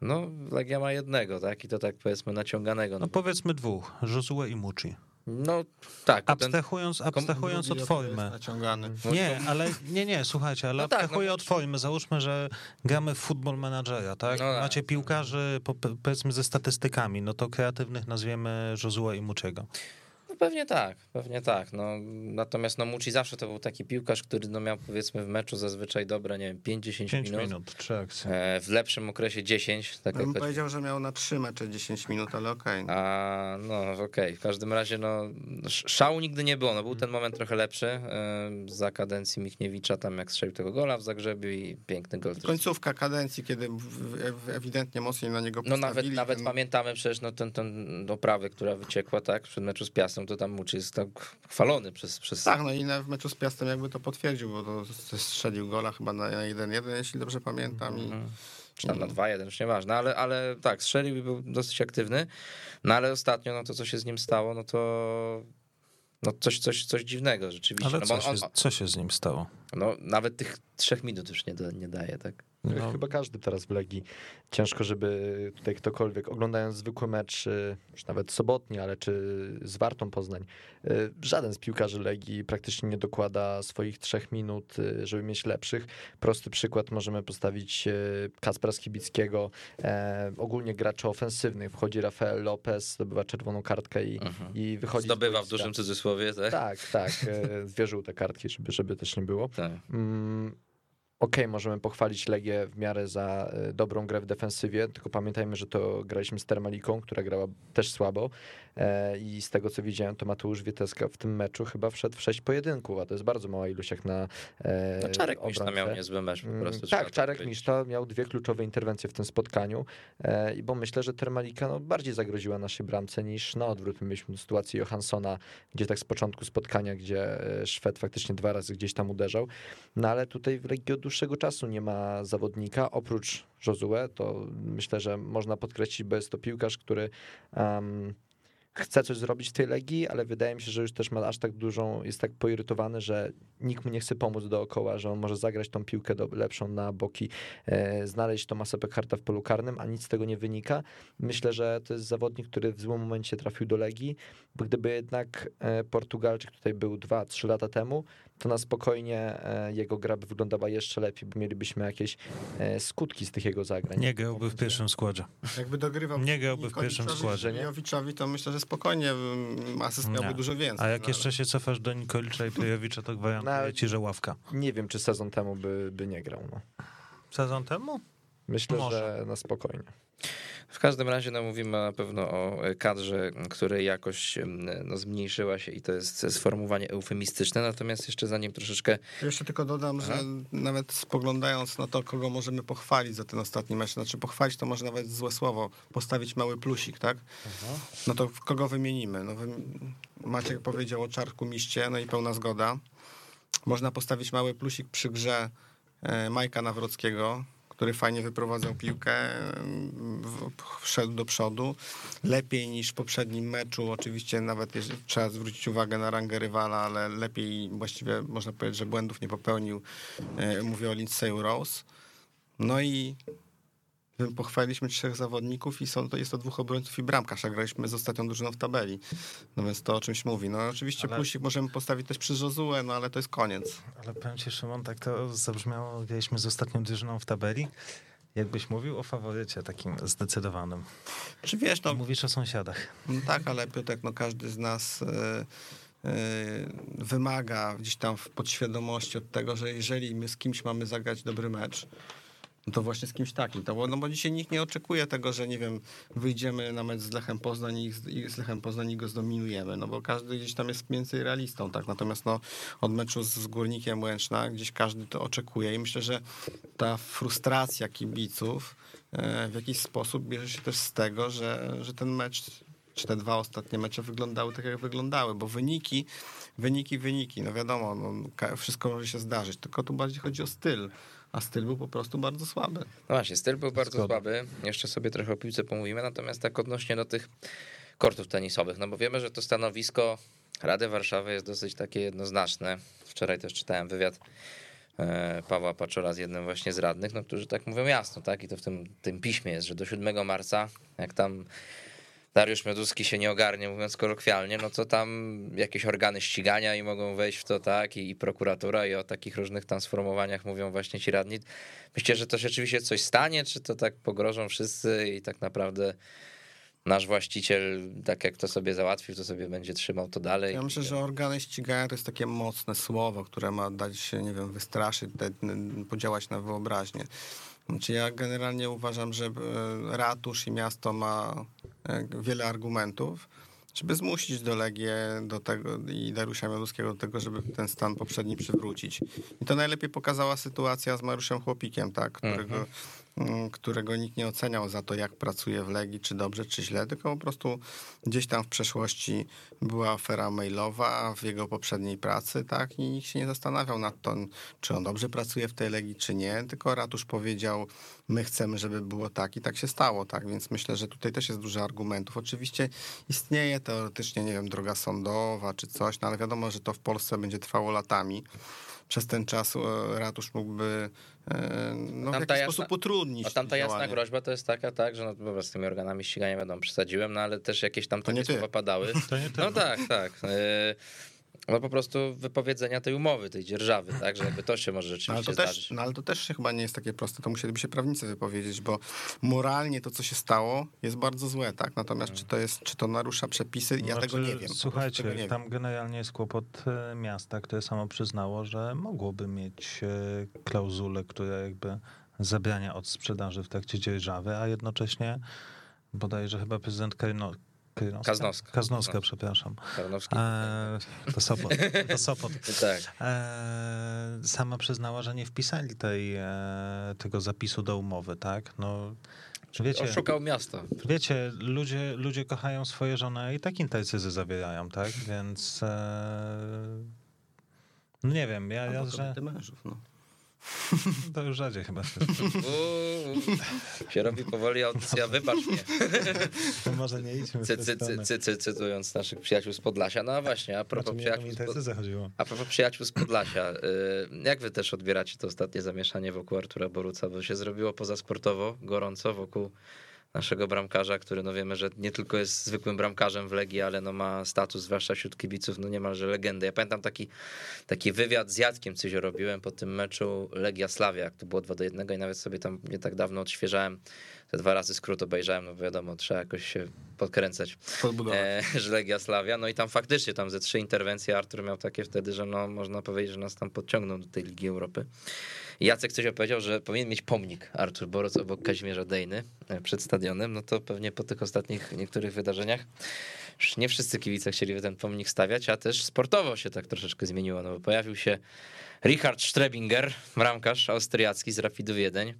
no Legia ma jednego, tak, i to tak powiedzmy naciąganego. No No, powiedzmy dwóch, Josue i Muci. No tak, ten, Abstrahując, abstrahując od formy. Naciągany. no Nie, ale nie, nie, słuchajcie, ale No tak, abstrahuję no od formy. Załóżmy, że gramy w futbol menadżera, tak? No tak. Macie piłkarzy, po- powiedzmy, ze statystykami, no to kreatywnych nazwiemy Josue i Muciego. No pewnie tak, pewnie tak. No, natomiast no, Muci zawsze to był taki piłkarz, który no, miał powiedzmy w meczu zazwyczaj dobre, nie wiem, 5-10 5 minut. minut. E, w lepszym okresie 10, tak Ja bym jak powiedział, że miał na trzy mecze 10 minut, ale okej. A, no okej, w każdym razie no sz- szału nigdy nie było, no był ten moment trochę lepszy e, za kadencji Michniewicza, tam jak strzelił tego gola w Zagrzebiu i piękny gol. Końcówka kadencji, kiedy w- w- ewidentnie mocniej na niego No postawili. nawet, nawet ten- pamiętamy przecież no, ten, ten oprawę, która wyciekła, tak, przed meczu z Piastą, to tam Muczy jest tak chwalony przez... przez... Tak, no i na, w meczu z Piastem jakby to potwierdził, bo to strzelił gola chyba na 1-1, jeśli dobrze pamiętam. I, Mhm. Czy tam na 2-1, już nieważne, ale, ale tak, strzelił i był dosyć aktywny, no ale ostatnio no to, co się z nim stało, no to no coś, coś, coś dziwnego rzeczywiście. Ale no, co bo się, on, co się z nim stało? no, nawet tych trzech minut już nie, da, nie daje, tak? No. Chyba każdy teraz w Legii. Ciężko, żeby tutaj ktokolwiek, oglądając zwykły mecz, y, już nawet sobotni, ale czy z Wartą Poznań, y, żaden z piłkarzy Legii praktycznie nie dokłada swoich trzech minut, y, żeby mieć lepszych. Prosty przykład możemy postawić Kacpra Skibickiego, e, ogólnie graczy ofensywnych. Wchodzi Rafael Lopez, zdobywa czerwoną kartkę i, Mhm. i wychodzi. Zdobywa w dużym cudzysłowie, tak? Tak, tak. e, Dwie żółte kartki, żeby, żeby też nie było. tak. Mm, Okej, możemy pochwalić Legię w miarę za e, dobrą grę w defensywie, tylko pamiętajmy, że to graliśmy z Termaliką, która grała też słabo e, i z tego co widziałem, to Mateusz Wieteska w tym meczu chyba wszedł w sześć pojedynków, a to jest bardzo mała ilość jak na e, No Czarek Miszta obrońcę. miał niezły mecz po Mm, prostu. trzeba Tak, Czarek powiedzieć. Miszta miał dwie kluczowe interwencje w tym spotkaniu, i bo myślę, że Termalika no, bardziej zagroziła naszej bramce niż na odwrót. My mieliśmy sytuację Johanssona, gdzie tak z początku spotkania, gdzie Szwed faktycznie dwa razy gdzieś tam uderzał, no ale tutaj w Legii dłuższego czasu nie ma zawodnika, oprócz Josue, to myślę, że można podkreślić, bo jest to piłkarz, który um, chce coś zrobić w tej legii, ale wydaje mi się, że już też ma aż tak dużą, jest tak poirytowany, że nikt mu nie chce pomóc dookoła, że on może zagrać tą piłkę do, lepszą na boki, e, znaleźć Tomasa Pekharta w polu karnym, a nic z tego nie wynika. Myślę, że to jest zawodnik, który w złym momencie trafił do Legii, bo gdyby jednak e, Portugalczyk tutaj był 2-3 lata temu, to na spokojnie e, jego gra by wyglądała jeszcze lepiej, bo mielibyśmy jakieś e, skutki z tych jego zagrań. Nie grałby w pierwszym składzie. Jakby dogrywał Nie grałby w pierwszym składzie. czy Jowiczowi, to myślę, że spokojnie mm, asyst miałby Nie. dużo więcej. A jak no, jeszcze się cofasz do Nikolicza i Pejowicza, to gwarantuję Nawet- ci, że ławka. Nie wiem, czy sezon temu by, by nie grał. No. Sezon temu? Myślę, Może. że na spokojnie. W każdym razie no, mówimy na pewno o kadrze, której jakość no, zmniejszyła się i to jest sformułowanie eufemistyczne. Natomiast jeszcze zanim troszeczkę Jeszcze tylko dodam, że nawet spoglądając na to, kogo możemy pochwalić za ten ostatni mecz, znaczy pochwalić to może nawet złe słowo, postawić mały plusik, tak? No to kogo wymienimy? No, Maciek powiedział o Czarku Miście, no i pełna zgoda. Można postawić mały plusik przy grze e, Majka Nawrockiego, który fajnie wyprowadzał piłkę, wszedł do przodu. Lepiej niż w poprzednim meczu, oczywiście nawet jeżeli trzeba zwrócić uwagę na rangę rywala, ale lepiej właściwie można powiedzieć, że błędów nie popełnił. E, Mówię o Lindsay Rose. No i pochwaliliśmy trzech zawodników i są to, jest to dwóch obrońców i bramkarz, a graliśmy z ostatnią drużyną w tabeli. No więc to o czymś mówi. No oczywiście Ale- plusik możemy postawić też przy Josue, no ale to jest koniec. Ale powiem ci, Szymon, tak to zabrzmiało, graliśmy z ostatnią drużyną w tabeli. Jakbyś mówił o faworycie takim zdecydowanym. Czy wiesz, no Mówisz o sąsiadach. No tak, ale Piotrek, no każdy z nas e, wymaga gdzieś tam w podświadomości od tego, że jeżeli my z kimś mamy zagrać dobry mecz, to właśnie z kimś takim. To, no bo dzisiaj nikt nie oczekuje tego, że nie wiem, wyjdziemy na mecz z Lechem Poznań i z, Lechem Poznań i go zdominujemy, no bo każdy gdzieś tam jest więcej realistą, tak? Natomiast no od meczu z, Górnikiem Łęczna gdzieś każdy to oczekuje i myślę, że ta frustracja kibiców e, w jakiś sposób bierze się też z tego, że, że ten mecz czy te dwa ostatnie mecze wyglądały tak, jak wyglądały, bo wyniki, wyniki, wyniki, no wiadomo, no, wszystko może się zdarzyć, tylko tu bardziej chodzi o styl, a styl był po prostu bardzo słaby. No właśnie, styl był bardzo słaby. Jeszcze sobie trochę o piłce pomówimy, natomiast tak odnośnie do tych kortów tenisowych, no bo wiemy, że to stanowisko Rady Warszawy jest dosyć takie jednoznaczne. Wczoraj też czytałem wywiad e, Pawła Paczora z jednym właśnie z radnych, no, którzy tak mówią jasno, tak? I to w tym, tym piśmie jest, że do 7 marca, jak tam Dariusz Mioduski się nie ogarnie, mówiąc kolokwialnie, no to tam jakieś organy ścigania i mogą wejść w to, tak, i, i prokuratura i o takich różnych tam sformułowaniach mówią właśnie ci radni. Myślcie, że to rzeczywiście coś stanie, czy to tak pogrożą wszyscy i tak naprawdę nasz właściciel, tak jak to sobie załatwił, to sobie będzie trzymał to dalej. Ja myślę, że organy ścigania to jest takie mocne słowo, które ma dać się, nie wiem, wystraszyć, podziałać na wyobraźnię. Znaczy ja generalnie uważam, że e, ratusz i miasto ma wiele argumentów, żeby zmusić do Legię do tego i Dariusza Mioduskiego do tego, żeby ten stan poprzedni przywrócić. I to najlepiej pokazała sytuacja z Mariuszem Chłopikiem, tak, którego, mm, którego nikt nie oceniał za to, jak pracuje w Legii, czy dobrze, czy źle, tylko po prostu gdzieś tam w przeszłości była afera mailowa w jego poprzedniej pracy, tak, i nikt się nie zastanawiał nad tym, czy on dobrze pracuje w tej Legii, czy nie, tylko ratusz powiedział, my chcemy, żeby było tak i tak się stało, tak, więc myślę, że tutaj też jest dużo argumentów. Oczywiście istnieje teoretycznie, nie wiem, droga sądowa czy coś, no ale wiadomo, że to w Polsce będzie trwało latami. Przez ten czas e, ratusz mógłby no, w jakiś jasna- sposób utrudnić A tam ta jasna działanie. groźba to jest taka, tak, że no, dobra, z tymi organami ścigania wiadomo, przesadziłem, no ale też jakieś tam To nie takie ty. słowa padały. To nie ty. No tak, tak. No po prostu wypowiedzenia tej umowy, tej dzierżawy, tak, że jakby to się może No ale, rzeczywiście też, zdarzyć. no ale to też chyba nie jest takie proste, to musieliby się prawnicy wypowiedzieć, bo moralnie to, co się stało, jest bardzo złe, tak? Natomiast czy to jest, czy to narusza przepisy, ja Znaczy, tego nie wiem. Słuchajcie, nie wiem. tam generalnie jest kłopot e, miasta, które samo przyznało, że mogłoby mieć e, klauzulę, która jakby zabrania od sprzedaży w trakcie dzierżawy, a jednocześnie bodajże chyba prezydent Kryno, Krynowska? Kaznowska. Kaznowska, przepraszam. Karnowski. E, to Sopot. To Sopot. Tak. E, sama przyznała, że nie wpisali tej, e, tego zapisu do umowy, tak? No, wiecie, Oszukał miasto. wiecie ludzie, ludzie kochają swoje żony i tak intercyzy zawierają, tak? Więc e, no nie wiem, ja, ja że... mężów, no. To już rzadziej chyba. Się robi powoli audycja, wybacz mnie. To może nie idźmy Cy, cy, cy, cy, cytując naszych przyjaciół z Podlasia. No właśnie, a propos Znaczy, przyjaciół z. A propos przyjaciół z Podlasia, y, jak wy też odbieracie to ostatnie zamieszanie wokół Artura Boruca, bo się zrobiło pozasportowo, gorąco wokół naszego bramkarza, który no wiemy, że nie tylko jest zwykłym bramkarzem w Legii, ale no ma status, zwłaszcza wśród kibiców, no niemalże legendy. Ja pamiętam taki, taki wywiad z Jackiem Cyzio robiłem po tym meczu Legia Slavia, jak to było 2 do 1 i nawet sobie tam nie tak dawno odświeżałem, te dwa razy skrót obejrzałem, no bo wiadomo, trzeba jakoś się podkręcać e, że Legia Slavia. No i tam faktycznie tam ze trzy interwencje Artur miał takie wtedy, że no można powiedzieć, że nas tam podciągnął do tej Ligi Europy. Jacek coś opowiedział, że powinien mieć pomnik Artur Boruc obok Kazimierza Dejny e, przed stadionem. No to pewnie po tych ostatnich niektórych wydarzeniach już nie wszyscy kibice chcieli ten pomnik stawiać, a też sportowo się tak troszeczkę zmieniło, no bo pojawił się Richard Strebinger, bramkarz austriacki z Rapidu Wiedeń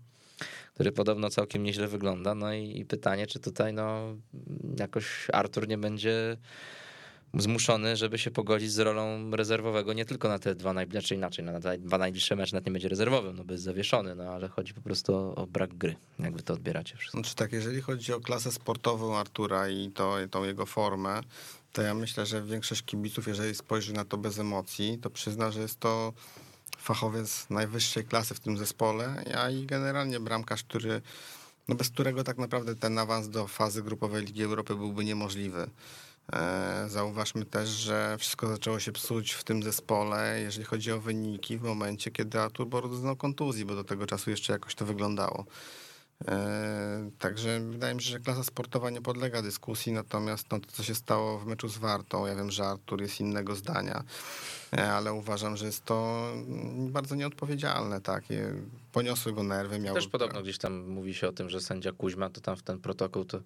który podobno całkiem nieźle wygląda. No i, i pytanie, czy tutaj no jakoś Artur nie będzie zmuszony, żeby się pogodzić z rolą rezerwowego nie tylko na te dwa najbliższe, znaczy inaczej, na te dwa najbliższe mecze nawet nie będzie rezerwowym, no bo jest zawieszony, no ale chodzi po prostu o, brak gry. Jak wy to odbieracie wszystko? Znaczy tak, jeżeli chodzi o klasę sportową Artura i to, tą jego formę, to ja myślę, że większość kibiców, jeżeli spojrzy na to bez emocji, to przyzna, że jest to fachowiec najwyższej klasy w tym zespole, a i generalnie bramkarz, który, no bez którego tak naprawdę ten awans do fazy grupowej Ligi Europy byłby niemożliwy. E, Zauważmy też, że wszystko zaczęło się psuć w tym zespole, jeżeli chodzi o wyniki, w momencie, kiedy Artur Boruc doznał kontuzji, bo do tego czasu jeszcze jakoś to wyglądało. E, Także wydaje mi się, że klasa sportowa nie podlega dyskusji, natomiast no, to, co się stało w meczu z Wartą, ja wiem, że Artur jest innego zdania, e, ale uważam, że jest to mm, bardzo nieodpowiedzialne, tak. Poniosły go nerwy, miał... Też podobno gdzieś tam mówi się o tym, że sędzia Kuźma to tam w ten protokół to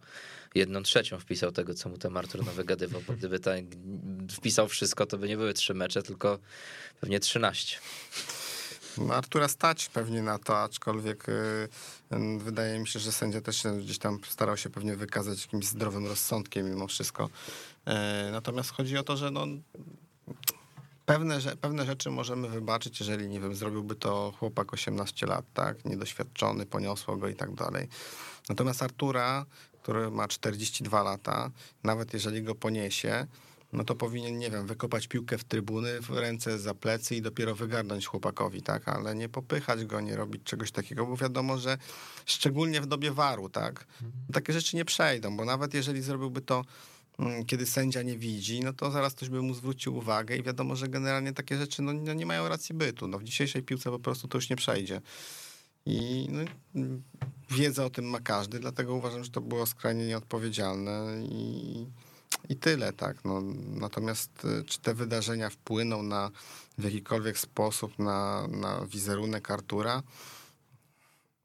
jedną trzecią wpisał tego, co mu ten Artur wygadywał, bo gdyby tak wpisał wszystko, to by nie były trzy mecze, tylko pewnie trzynaście. Artura stać pewnie na to, aczkolwiek y, wydaje mi się, że sędzia też gdzieś tam starał się pewnie wykazać jakimś zdrowym rozsądkiem mimo wszystko. E, Natomiast chodzi o to, że no, pewne, pewne rzeczy możemy wybaczyć, jeżeli, nie wiem, zrobiłby to chłopak 18 lat, tak, niedoświadczony, poniosło go i tak dalej. Natomiast Artura, który ma 42 lata, nawet jeżeli go poniesie, no to powinien, nie wiem, wykopać piłkę w trybuny, w ręce za plecy i dopiero wygarnąć chłopakowi, tak, ale nie popychać go, nie robić czegoś takiego, bo wiadomo, że szczególnie w dobie waru, tak, takie rzeczy nie przejdą, bo nawet jeżeli zrobiłby to mm, kiedy sędzia nie widzi, no to zaraz ktoś by mu zwrócił uwagę i wiadomo, że generalnie takie rzeczy no, no nie mają racji bytu. No, w dzisiejszej piłce po prostu to już nie przejdzie. I no, wiedzę o tym ma każdy, dlatego uważam, że to było skrajnie nieodpowiedzialne i, i tyle, tak. No, natomiast y, czy te wydarzenia wpłyną na w jakikolwiek sposób na, na wizerunek Artura?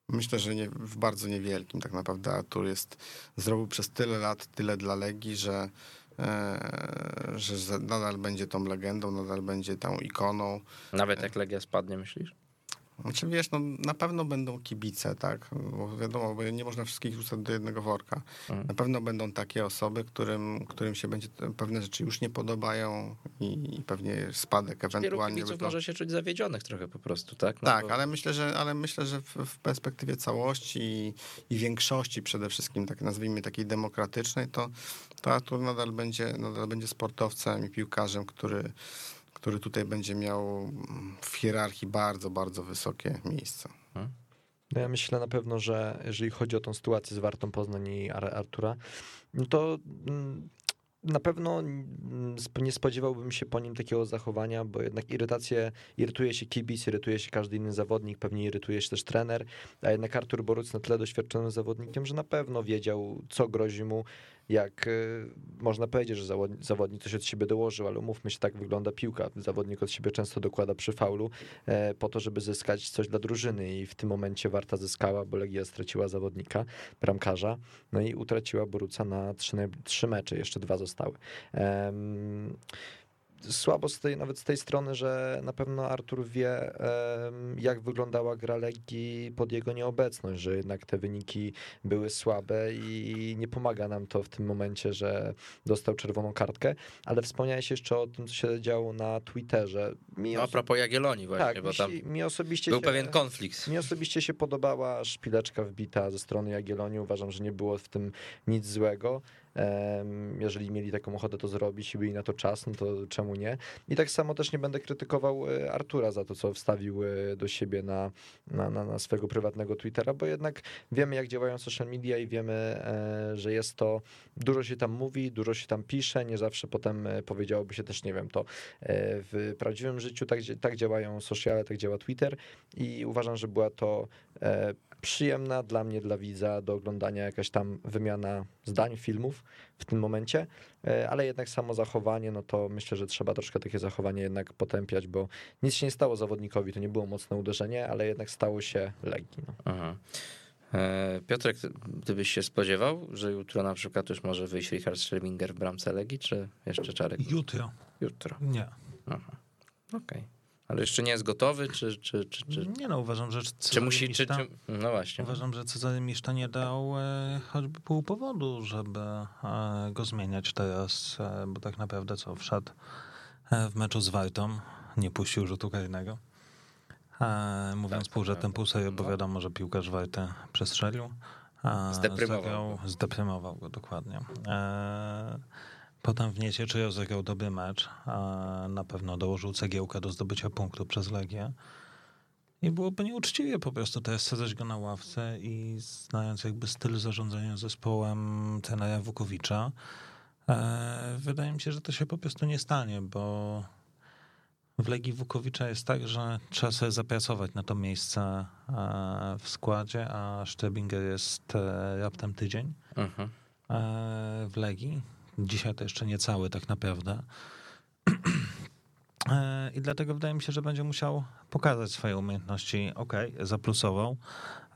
Myślę, że nie, w bardzo niewielkim. Tak naprawdę Artur jest, zrobił przez tyle lat tyle dla Legii, że, e, że nadal będzie tą legendą, nadal będzie tą ikoną. Nawet jak Legia spadnie, myślisz? Znaczy wiesz, no, na pewno będą kibice, tak? Bo wiadomo, bo nie można wszystkich wrzucać do jednego worka. Mhm. Na pewno będą takie osoby, którym, którym się będzie pewne rzeczy już nie podobają i, i pewnie spadek Wielu ewentualnie. kibiców by to- może się czuć zawiedzionych trochę po prostu, tak? No tak, bo- ale myślę, że, ale myślę, że w, w perspektywie całości i, i większości przede wszystkim, tak nazwijmy takiej demokratycznej, to, to Artur nadal będzie, nadal będzie sportowcem i piłkarzem, który, który tutaj będzie miał w hierarchii bardzo, bardzo wysokie miejsce. No ja myślę na pewno, że jeżeli chodzi o tą sytuację z Wartą Poznań i Ar- Artura, no to mm, na pewno mm, nie spodziewałbym się po nim takiego zachowania, bo jednak irytację, irytuje się kibic, irytuje się każdy inny zawodnik, pewnie irytuje się też trener, a jednak Artur Boruc na tyle doświadczonym zawodnikiem, że na pewno wiedział, co grozi mu, jak y, można powiedzieć, że zawodnik, coś od siebie dołożył, ale umówmy się, tak wygląda piłka. Zawodnik od siebie często dokłada przy faulu e, po to, żeby zyskać coś dla drużyny i w tym momencie Warta zyskała, bo Legia straciła zawodnika, bramkarza, no i utraciła Boruca na trzy, trzy mecze, jeszcze dwa zostały. Słabo z tej, nawet z tej strony, że na pewno Artur wie, jak wyglądała gra Legii pod jego nieobecność, że jednak te wyniki były słabe i nie pomaga nam to w tym momencie, że dostał czerwoną kartkę, ale wspomniałeś jeszcze o tym, co się działo na Twitterze. Mi no, a propos Jagiellonii właśnie, tak, bo tam mi, mi osobiście był się, pewien konflikt. Mi osobiście się podobała szpileczka wbita ze strony Jagiellonii, uważam, że nie było w tym nic złego. Jeżeli mieli taką ochotę to zrobić i byli na to czas, no to czemu nie? I tak samo też nie będę krytykował e, Artura za to, co wstawił e, do siebie na, na, na, na swojego prywatnego Twittera, bo jednak wiemy, jak działają social media i wiemy, e, że jest to, dużo się tam mówi, dużo się tam pisze, nie zawsze potem powiedziałoby się też, nie wiem, to w prawdziwym życiu tak, tak działają sociale, tak działa Twitter i uważam, że była to przyjemna dla mnie, dla widza do oglądania jakaś tam wymiana zdań, filmów w tym momencie, e, ale jednak samo zachowanie, no to myślę, że trzeba troszkę takie zachowanie jednak potępiać, bo nic się nie stało zawodnikowi, to nie było mocne uderzenie, ale jednak stało się Legii. No. Aha. E, Piotrek, gdybyś się spodziewał, że jutro na przykład już może wyjść Richard Schreminger w bramce Legii, czy jeszcze Czarek? Jutro. Jutro. Nie. Aha. Okej. Okay. Ale jeszcze nie jest gotowy, czy... czy, czy, czy... Nie no, uważam, że czy musi, czy, czy, No właśnie. Uważam, że Cezary Miszta nie dał e, choćby pół powodu, żeby e, go zmieniać teraz, e, bo tak naprawdę co, wszedł e, w meczu z Wartą, nie puścił rzutu karnego. E, mówiąc tak, pół żartem, pół serio, bo no. wiadomo, że piłkarz Warty przestrzelił. Zdeprymował. Zagrał, zdeprymował go, dokładnie. E, Potem w Niecieczu rozegrał dobry mecz. Na pewno dołożył cegiełkę do zdobycia punktu przez Legię. I byłoby nieuczciwie po prostu teraz sadzać go na ławce i znając jakby styl zarządzania zespołem tenera Wukowicza, e, wydaje mi się, że to się po prostu nie stanie, bo w Legii Wukowicza jest tak, że trzeba sobie zapracować na to miejsce e, w składzie, a Szczebinger jest e, raptem tydzień mhm. w Legii Dzisiaj to jeszcze nie cały tak naprawdę. E, I dlatego wydaje mi się, że będzie musiał pokazać swoje umiejętności. Ok, zaplusował,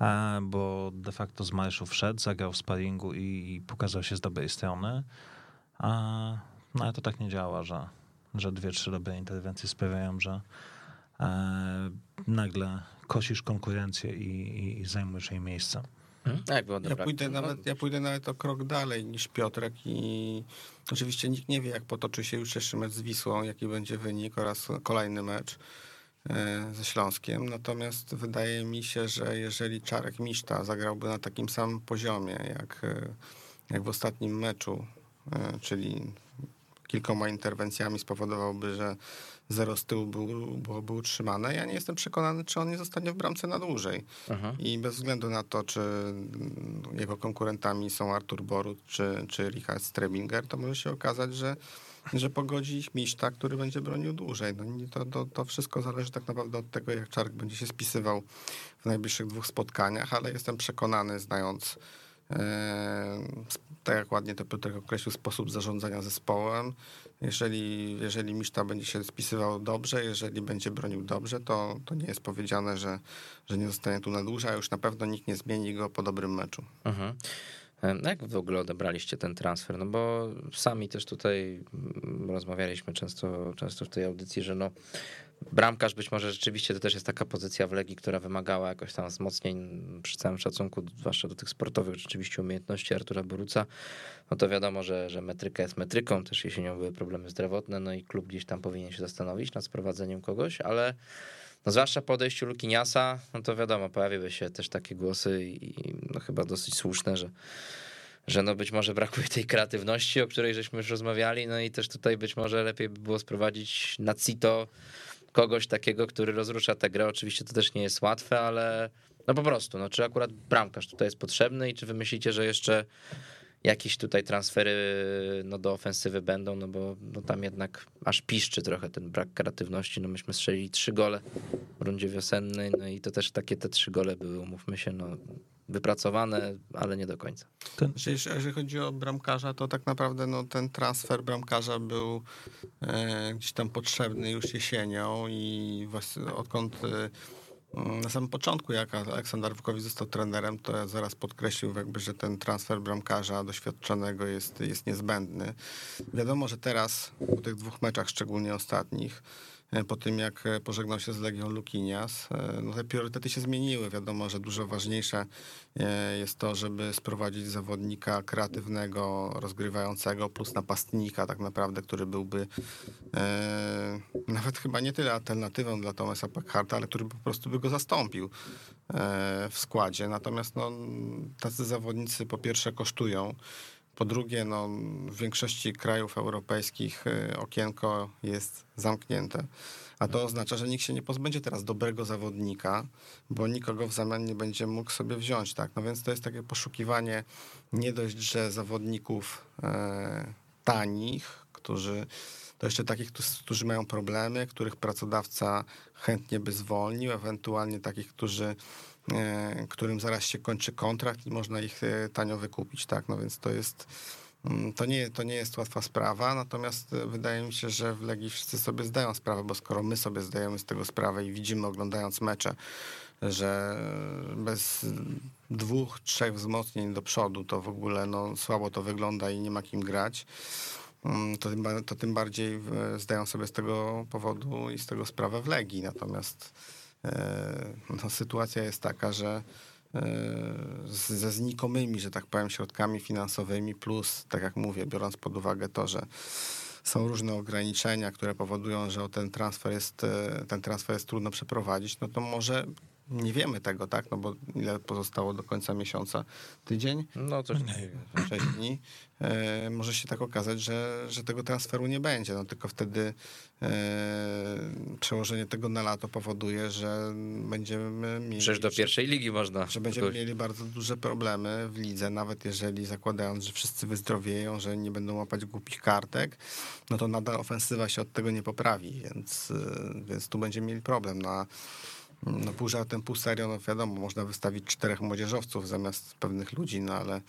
e, bo de facto z marszu wszedł, zagrał w sparingu i pokazał się z dobrej strony. No ale to tak nie działa, że, że dwie, trzy dobre interwencje sprawiają, że e, nagle kosisz konkurencję i, i zajmujesz jej miejsce. Hmm? Tak, było ja pójdę, nawet, ja pójdę nawet o krok dalej niż Piotrek i oczywiście nikt nie wie, jak potoczy się już jeszcze mecz z Wisłą, jaki będzie wynik oraz kolejny mecz e, ze Śląskiem. Natomiast wydaje mi się, że jeżeli Czarek Miszta zagrałby na takim samym poziomie, jak, e, jak w ostatnim meczu, e, czyli kilkoma interwencjami spowodowałby, że zero z tyłu był, byłoby utrzymane. Ja nie jestem przekonany, czy on nie zostanie w bramce na dłużej. Aha. I bez względu na to, czy jego konkurentami są Artur Borut czy, czy Richard Strebinger, to może się okazać, że że pogodzi ich Miszta, który będzie bronił dłużej. No, to, to, to wszystko zależy tak naprawdę od tego, jak Czark będzie się spisywał w najbliższych dwóch spotkaniach, ale jestem przekonany, znając tak jak ładnie to Piotr określił, sposób zarządzania zespołem. Jeżeli, jeżeli Miszta będzie się spisywał dobrze, jeżeli będzie bronił dobrze, to, to nie jest powiedziane, że, że nie zostanie tu na dłużej, a już na pewno nikt nie zmieni go po dobrym meczu. Mhm. No jak w ogóle odebraliście ten transfer? No bo sami też tutaj rozmawialiśmy często, często w tej audycji, że no Bramkarz być może rzeczywiście to też jest taka pozycja w Legii, która wymagała jakoś tam wzmocnień przy całym szacunku, zwłaszcza do tych sportowych rzeczywiście umiejętności Artura Boruca. No to wiadomo, że, że metryka jest metryką, też jesienią były problemy zdrowotne, no i klub gdzieś tam powinien się zastanowić nad sprowadzeniem kogoś, ale no zwłaszcza po odejściu Lukiniasa, no to wiadomo, pojawiły się też takie głosy i no chyba dosyć słuszne, że że no być może brakuje tej kreatywności, o której żeśmy już rozmawiali, no i też tutaj być może lepiej by było sprowadzić na CITO kogoś takiego, który rozrusza tę grę. Oczywiście to też nie jest łatwe, ale no po prostu, no czy akurat bramkarz tutaj jest potrzebny i czy wy myślicie, że jeszcze jakieś tutaj transfery no, do ofensywy będą, no bo no, tam jednak aż piszczy trochę ten brak kreatywności. No myśmy strzelili trzy gole w rundzie wiosennej, no i to też takie te trzy gole były, umówmy się, no wypracowane, ale nie do końca. Ten... Jeżeli chodzi o bramkarza, to tak naprawdę no, ten transfer bramkarza był e, gdzieś tam potrzebny już jesienią i właśnie odkąd e, Mm, Na samym początku, jak Aleksander Wukowicz został trenerem, to ja zaraz podkreślił, jakby, że ten transfer bramkarza doświadczonego jest, jest niezbędny. Wiadomo, że teraz, po tych dwóch meczach, szczególnie ostatnich, e, po tym jak e, pożegnał się z Legią Lukinias, e, no te priorytety się zmieniły. Wiadomo, że dużo ważniejsze e, jest to, żeby sprowadzić zawodnika kreatywnego, rozgrywającego, plus napastnika tak naprawdę, który byłby e, nawet chyba nie tyle alternatywą dla Thomasa Packharta, ale który po prostu by go zastąpił e, w składzie. Natomiast no, tacy zawodnicy po pierwsze kosztują, po drugie, no, w większości krajów europejskich e, okienko jest zamknięte. A to oznacza, że nikt się nie pozbędzie teraz dobrego zawodnika, bo nikogo w zamian nie będzie mógł sobie wziąć. Tak? No więc to jest takie poszukiwanie nie dość, że zawodników e, tanich, którzy to jeszcze takich, którzy- mają problemy, których pracodawca chętnie by zwolnił, ewentualnie takich, którzy, którym zaraz się kończy kontrakt i można ich e, tanio wykupić, tak, no więc to jest, mm, to nie, to nie jest łatwa sprawa, natomiast e, wydaje mi się, że w Legii wszyscy sobie zdają sprawę, bo skoro my sobie zdajemy z tego sprawę i widzimy oglądając mecze, że bez dwóch, trzech wzmocnień do przodu to w ogóle no, słabo to wygląda i nie ma kim grać, Mm, to tym, to tym bardziej e, zdają sobie z tego powodu i z tego sprawę w Legii. Natomiast e, no, sytuacja jest taka, że e, ze znikomymi, że tak powiem, środkami finansowymi, plus, tak jak mówię, biorąc pod uwagę to, że są różne ograniczenia, które powodują, że ten transfer jest, e, ten transfer jest trudno przeprowadzić, no to może nie wiemy tego, tak? No bo ile pozostało do końca miesiąca? Tydzień? No coś nie wiem. sześć dni, e, może się tak okazać, że, że tego transferu nie będzie. No tylko wtedy e, przełożenie tego na lato powoduje, że będziemy mieli. Przecież do pierwszej ligi można. że będziemy kogoś- mieli bardzo duże problemy w lidze, nawet jeżeli zakładając, że wszyscy wyzdrowieją, że nie będą łapać głupich kartek, no to nadal ofensywa się od tego nie poprawi, więc, y, więc tu będziemy mieli problem. Na, no pół żartem, pół serio, no wiadomo, można wystawić czterech młodzieżowców zamiast pewnych ludzi, no ale,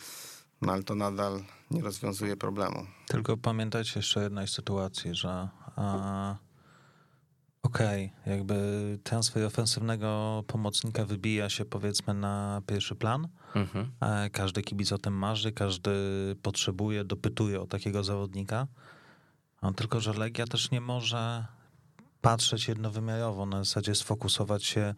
no ale to nadal nie rozwiązuje problemu. Tylko pamiętajcie jeszcze jednej sytuacji, że a, okej, jakby transfer ofensywnego pomocnika wybija się powiedzmy na pierwszy plan. Mhm. Każdy kibic o tym marzy, każdy potrzebuje, dopytuje o takiego zawodnika. No, tylko, że Legia też nie może patrzeć jednowymiarowo, na zasadzie sfokusować się,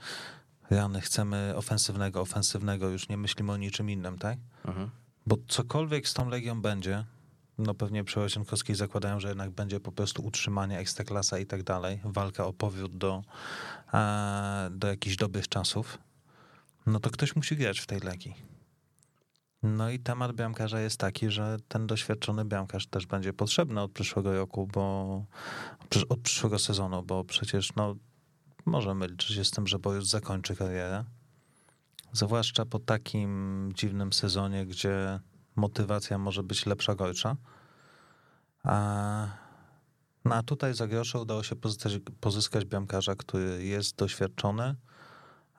rany, chcemy ofensywnego, ofensywnego, już nie myślimy o niczym innym, tak? Mhm. Bo cokolwiek z tą Legią będzie, no pewnie przy Łazienkowskiej zakładają, że jednak będzie po prostu utrzymanie ekstraklasa i tak dalej, walka o powrót do, e, do jakichś dobrych czasów, no to ktoś musi grać w tej Legii. No i temat bramkarza jest taki, że ten doświadczony bramkarz też będzie potrzebny od przyszłego roku, bo od przyszłego sezonu, bo przecież no możemy liczyć się z tym, że Borys zakończy karierę. Zwłaszcza po takim dziwnym sezonie, gdzie motywacja może być lepsza, gorsza. A, no a tutaj za grosze udało się pozyskać, pozyskać który jest doświadczony.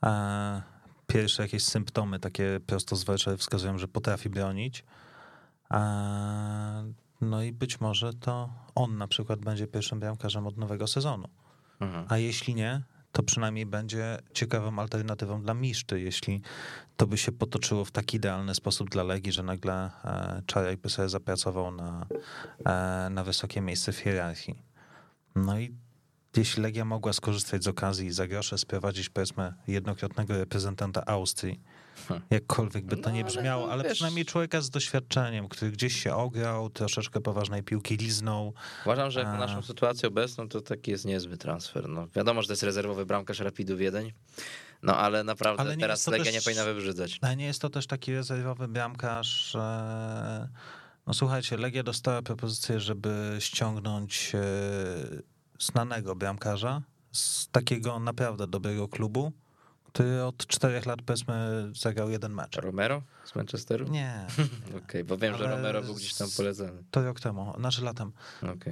A, pierwsze jakieś symptomy takie prosto z Warszawy wskazują, że potrafi bronić. No i być może to on na przykład będzie pierwszym bramkarzem od nowego sezonu. Mhm. A jeśli nie, to przynajmniej będzie ciekawą alternatywą dla Miszty, jeśli to by się potoczyło w taki idealny sposób dla Legii, że nagle e, Czarek by sobie zapracował na, e, na wysokie miejsce w hierarchii. No i jeśli Legia mogła skorzystać z okazji i za grosze sprowadzić powiedzmy jednokrotnego reprezentanta Austrii, Hmm. jakkolwiek by to No, nie ale brzmiało, no, ale wiesz- przynajmniej człowieka z doświadczeniem, który gdzieś się ograł, troszeczkę poważnej piłki liznął, Uważam, że A. naszą sytuację obecną, to taki jest niezły transfer. No, wiadomo, że to jest rezerwowy bramkarz Rapidu Wiedeń, no ale naprawdę Ale teraz Legia też- nie powinna wybrzydzać. Ale nie jest to też taki rezerwowy bramkarz, że... No słuchajcie, Legia dostała propozycję, żeby ściągnąć e, znanego bramkarza z takiego naprawdę dobrego klubu, który od czterech lat powiedzmy zagrał jeden mecz. Romero z Manchesteru? Nie, Okej, bo wiem, że Romero był gdzieś tam polecany. to rok temu, znaczy latem.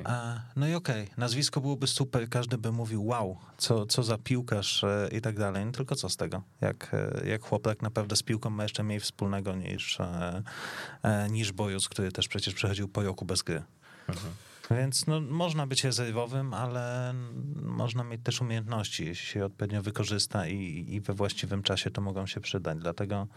E, No i okej, nazwisko byłoby super, każdy by mówił wow, co, co za piłkarz e, i tak dalej, no tylko co z tego, jak, e, jak chłopak naprawdę z piłką ma jeszcze mniej wspólnego niż, e, niż Bojus, który też przecież przechodził po roku bez gry. Więc no, można być rezerwowym, ale można mieć też umiejętności. Jeśli się odpowiednio wykorzysta i, i we właściwym czasie, to mogą się przydać. Dlatego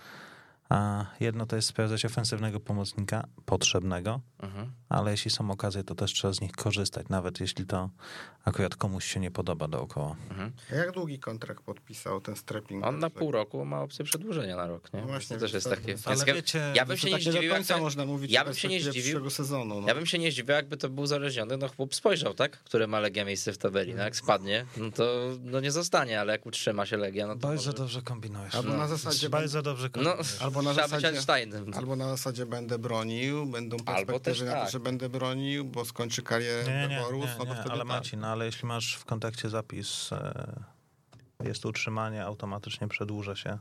a jedno to jest sprawdzać ofensywnego pomocnika potrzebnego, Mhm. ale jeśli są okazje, to też trzeba z nich korzystać, nawet jeśli to akurat komuś się nie podoba dookoła. Mhm. A jak długi kontrakt podpisał ten Strepling? On na pół roku ma opcję przedłużenia na rok, nie? No właśnie, to też jest takie... to- więc Ale ja- wiecie, ja bym To się nie tak zdziwił, końca jakby, można mówić ja bym się nie zdziwił. sezonu. No. ja bym się nie zdziwił, jakby to był uzależniony, no chłop spojrzał, tak? Które ma Legia miejsce w tabeli, no jak spadnie, no to no nie zostanie, ale jak utrzyma się Legia, no to Bardzo może... dobrze kombinujesz. Albo No. na zasadzie Bardzo dobrze No, kombinujesz. Albo na trzeba być zasadzie- Einsteinem. Albo na zasadzie będę bronił, będą Albo też perspektywy na to, tak. że będę bronił, bo skończy karierę Nie, nie, wyborów, nie, no to wtedy ale tak. Marcin, ale jeśli masz w kontakcie zapis, e, jest utrzymanie, automatycznie przedłuża się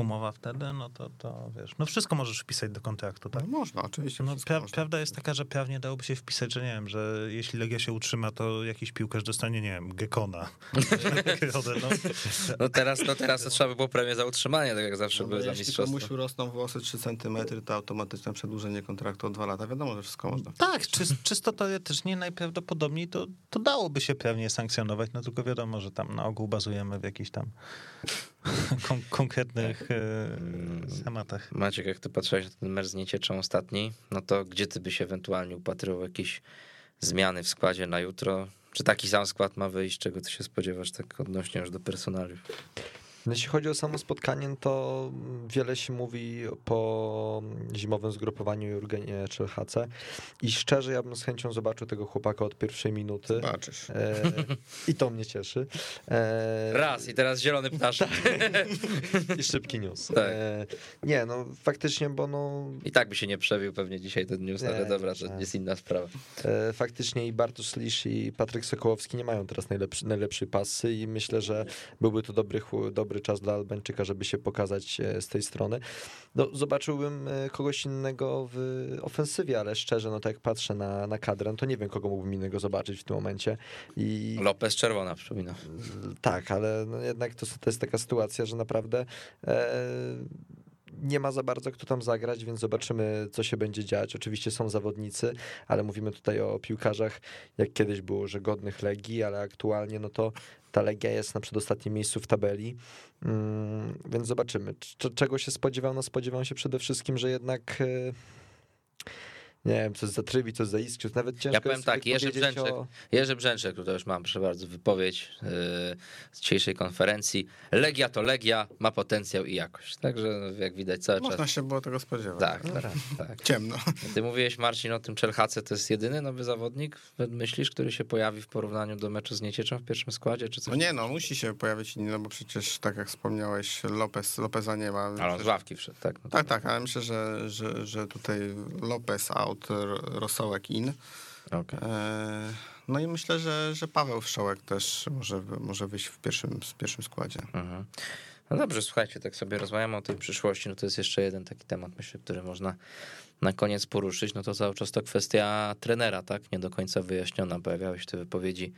umowa wtedy, no to, to wiesz, no wszystko możesz wpisać do kontraktu, tak? No można, oczywiście. No, pra- można. prawda jest taka, że prawnie dałoby się wpisać, że nie wiem, że jeśli Legia się utrzyma, to jakiś piłkarz dostanie, nie wiem, Gekona. no, No teraz, no teraz to trzeba by było premię za utrzymanie, tak jak zawsze No, były za jeśli mistrzostwo. komuś urosną włosy 3 cm, to automatyczne przedłużenie kontraktu o 2 lata. Wiadomo, że wszystko można. tak, czy, czysto teoretycznie najprawdopodobniej to, to dałoby się pewnie sankcjonować, no tylko wiadomo, że tam na ogół bazujemy w jakichś tam kon- konkretnych e, tematach. Maciek, jak ty patrzyłeś na ten mecz z niecieczą ostatni, no to gdzie ty byś ewentualnie upatrywał jakieś zmiany w składzie na jutro? Czy taki sam skład ma wyjść? Czego ty się spodziewasz tak odnośnie już do personaliów? No, Jeśli chodzi o samo spotkanie, to wiele się mówi po zimowym zgrupowaniu Jurgenie Czelhace i szczerze ja bym z chęcią zobaczył tego chłopaka od pierwszej minuty. Zobaczysz. E, I to mnie cieszy. E, Raz i teraz zielony ptaszek. I szybki news. Tak. E, nie, no faktycznie, bo no I tak by się nie przebił pewnie dzisiaj ten news, Nie, ale dobra, nie. to jest inna sprawa. E, Faktycznie i Bartosz Lisz i Patryk Sokołowski nie mają teraz najlepszy, najlepszej pasy i myślę, że byłby to dobry, chł- dobry czas dla Albańczyka, żeby się pokazać e, z tej strony. No, zobaczyłbym e, kogoś innego w ofensywie, ale szczerze, no tak jak patrzę na, na kadrę, no to nie wiem, kogo mógłbym innego zobaczyć w tym momencie. I Lopez czerwona, przypominam. tak, ale no jednak to, to jest taka sytuacja, że naprawdę e, nie ma za bardzo kto tam zagrać, więc zobaczymy, co się będzie dziać. Oczywiście są zawodnicy, ale mówimy tutaj o piłkarzach, jak kiedyś było, że godnych Legii, ale aktualnie no to ta Legia jest na przedostatnim miejscu w tabeli, mm, więc zobaczymy. Cz- czego się spodziewał? No spodziewam się przede wszystkim, że jednak... Nie wiem, co za trybi, co za iskry, nawet ciężko Ja powiem tak, Jerzy Brzęczek, o... Jerzy Brzęczek, tutaj już mam, proszę bardzo, wypowiedź yy, z dzisiejszej konferencji. Legia to Legia, ma potencjał i jakość. Także no, jak widać cały Można czas. się było tego spodziewać. Tak, tak, tak. Ciemno. Ty mówiłeś, Marcin, o tym Czelhace, to jest jedyny nowy zawodnik, myślisz, który się pojawi w porównaniu do meczu z Niecieczą w pierwszym składzie, czy coś? No nie no, musi się pojawić inny, no bo przecież tak jak wspomniałeś, Lopez, Lopeza nie ma. Ale on z ławki wszedł, tak? No Tak, tak, ale myślę, że, że, że tutaj Lopez out, R- Rosołek in. okej. E, No i myślę, że, że Paweł Wszołek też może, może wyjść w pierwszym, w pierwszym składzie. Mhm. No dobrze, słuchajcie, tak sobie rozmawiamy o tej przyszłości, no to jest jeszcze jeden taki temat, myślę, który można na koniec poruszyć, no to cały czas to kwestia trenera, tak, nie do końca wyjaśniona, pojawiały się te wypowiedzi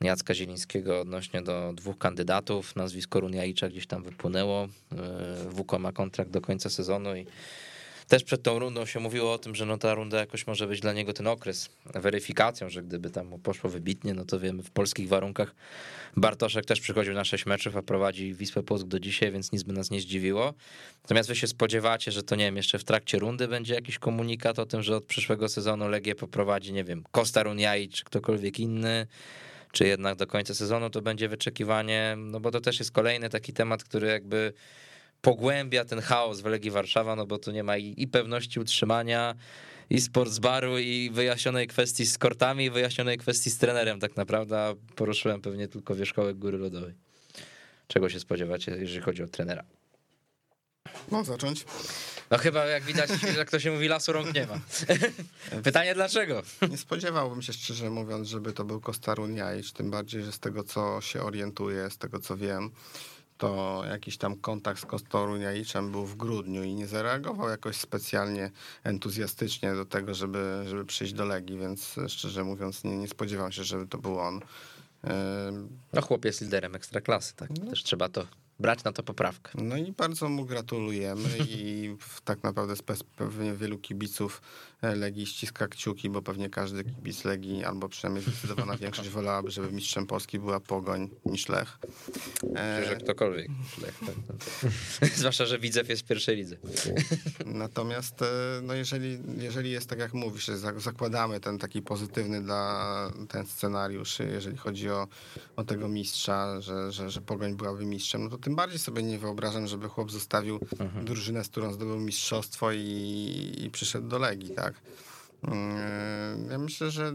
Jacka Zielińskiego odnośnie do dwóch kandydatów, nazwisko Runiaicza gdzieś tam wypłynęło, Yy, WUKO ma kontrakt do końca sezonu i też przed tą rundą się mówiło o tym, że no ta runda jakoś może być dla niego ten okres weryfikacją, że gdyby tam poszło wybitnie, no to wiemy w polskich warunkach Bartoszek też przychodził na 6 meczów, a prowadzi Wisłę Płock do dzisiaj, więc nic by nas nie zdziwiło. Natomiast wy się spodziewacie, że to nie wiem, jeszcze w trakcie rundy będzie jakiś komunikat o tym, że od przyszłego sezonu Legię poprowadzi, nie wiem, Kosta Runiai czy ktokolwiek inny, czy jednak do końca sezonu to będzie wyczekiwanie, no bo to też jest kolejny taki temat, który jakby pogłębia ten chaos w Legii Warszawa, no bo tu nie ma i, i pewności utrzymania, i sportsbaru, i wyjaśnionej kwestii z kortami, i wyjaśnionej kwestii z trenerem tak naprawdę, poruszyłem pewnie tylko wierzchołek Góry Lodowej. Czego się spodziewacie, jeżeli chodzi o trenera? Mam zacząć? No chyba jak widać, jak to się mówi, lasu rąk nie ma. Pytanie dlaczego? Nie spodziewałbym się szczerze mówiąc, żeby to był Kostarun Jajcz, tym bardziej, że z tego co się orientuję, z tego co wiem, to jakiś tam kontakt z Kostorun Jajczem był w grudniu i nie zareagował jakoś specjalnie entuzjastycznie do tego, żeby, żeby przyjść do Legii, więc szczerze mówiąc nie, nie spodziewam się, żeby to był on. Ym, No chłop jest liderem ekstraklasy, tak? Też trzeba to brać na to poprawkę. No i bardzo mu gratulujemy i tak naprawdę z perspektywy wielu kibiców Legii ściska kciuki, bo pewnie każdy kibic Legii, albo przynajmniej zdecydowana większość wolałaby, żeby mistrzem Polski była Pogoń niż Lech. E, że ktokolwiek. Lech, tak, tak. Zwłaszcza, że Widzew jest w pierwszej lidze. Natomiast e, no jeżeli, jeżeli jest tak jak mówisz, zakładamy ten taki pozytywny dla ten scenariusz, jeżeli chodzi o, o tego mistrza, że, że, że Pogoń byłaby mistrzem, no to tym bardziej sobie nie wyobrażam, żeby chłop zostawił drużynę, z którą zdobył mistrzostwo i, i przyszedł do Legii, tak? Mm, Ja myślę, że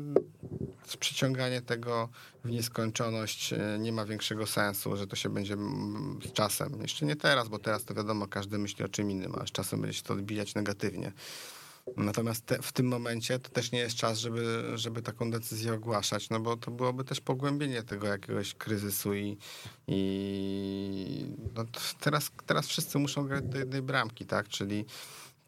przeciąganie tego w nieskończoność e, nie ma większego sensu, że to się będzie mm, z czasem. Jeszcze nie teraz, bo teraz to wiadomo, każdy myśli o czym innym, a z czasem będzie się to odbijać negatywnie. Natomiast te, w tym momencie to też nie jest czas, żeby, żeby taką decyzję ogłaszać, no bo to byłoby też pogłębienie tego jakiegoś kryzysu i, i no teraz, teraz wszyscy muszą grać do jednej bramki, tak? Czyli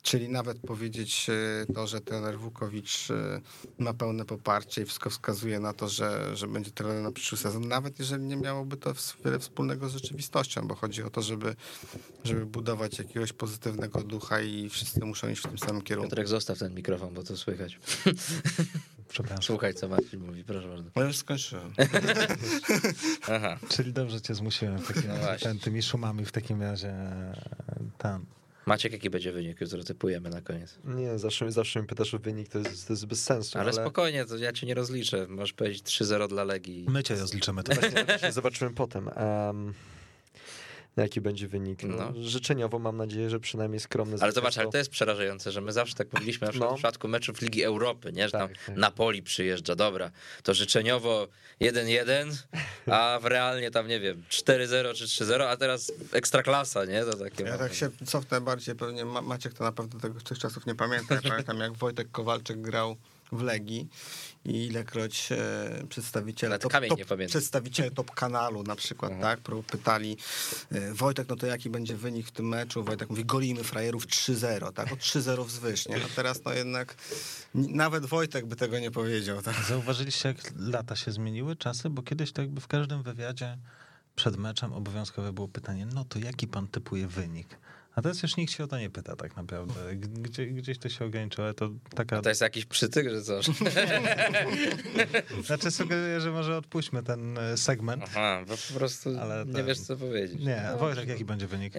Czyli nawet powiedzieć e, to, że trener Wukowicz e, ma pełne poparcie i wszystko wskazuje na to, że, że będzie trenerem na przyszły sezon, nawet jeżeli nie miałoby to wiele wspólnego z rzeczywistością, bo chodzi o to, żeby, żeby budować jakiegoś pozytywnego ducha i wszyscy muszą iść w tym samym kierunku. Piotrek, zostaw ten mikrofon, bo to słychać. Przepraszam. Słuchaj, co Marcin mówi, proszę bardzo. No już skończyłem. Aha, Czyli dobrze cię zmusiłem w takim No ten, tymi szumami w takim razie tam. Maciek, jaki będzie wynik? Jutro typujemy na koniec. Nie, zawsze, zawsze mnie pytasz o wynik, to jest, to jest bez sensu. Ale Ale, spokojnie, to ja cię nie rozliczę. Możesz powiedzieć 3-0 dla Legii. My cię rozliczymy. To Właśnie, właśnie zobaczymy potem. Um, jaki będzie wynik. No, No. Życzeniowo mam nadzieję, że przynajmniej skromny Ale zobacz, zwycięstwo. ale to jest przerażające, że my zawsze tak mówiliśmy na przykład No. w przypadku meczów Ligi Europy, nie? Że tam Tak, tak. Napoli przyjeżdża, dobra, to życzeniowo 1-1, a w realnie tam, nie wiem, 4-0 czy 3-0, a teraz ekstraklasa, nie? To takie Ja tak się cofnę bardziej, pewnie Ma- Maciek to na pewno tego, tych czasów nie pamięta. Ja pamiętam jak Wojtek Kowalczyk grał w Legii i ilekroć e, przedstawiciele top, top, przedstawiciele top kanalu na przykład, tak, pro- pytali e, Wojtek, no to jaki będzie wynik w tym meczu? Wojtek mówi, golimy frajerów 3-0, tak, o 3-0 wzwyż, nie? A teraz no jednak n- nawet Wojtek by tego nie powiedział, tak? Zauważyliście, jak lata się zmieniły, czasy? Bo kiedyś to jakby w każdym wywiadzie przed meczem obowiązkowe było pytanie, no to jaki pan typuje wynik? A teraz już nikt się o to nie pyta tak naprawdę. Gdzie, gdzieś to się ograniczyło, ale to taka... A to jest jakiś przytyk, że co? Znaczy sugeruję, że może odpuśćmy ten e, segment. Aha, bo po prostu Ale nie ten- wiesz, co powiedzieć. Nie, Wojtek, jaki będzie wynik?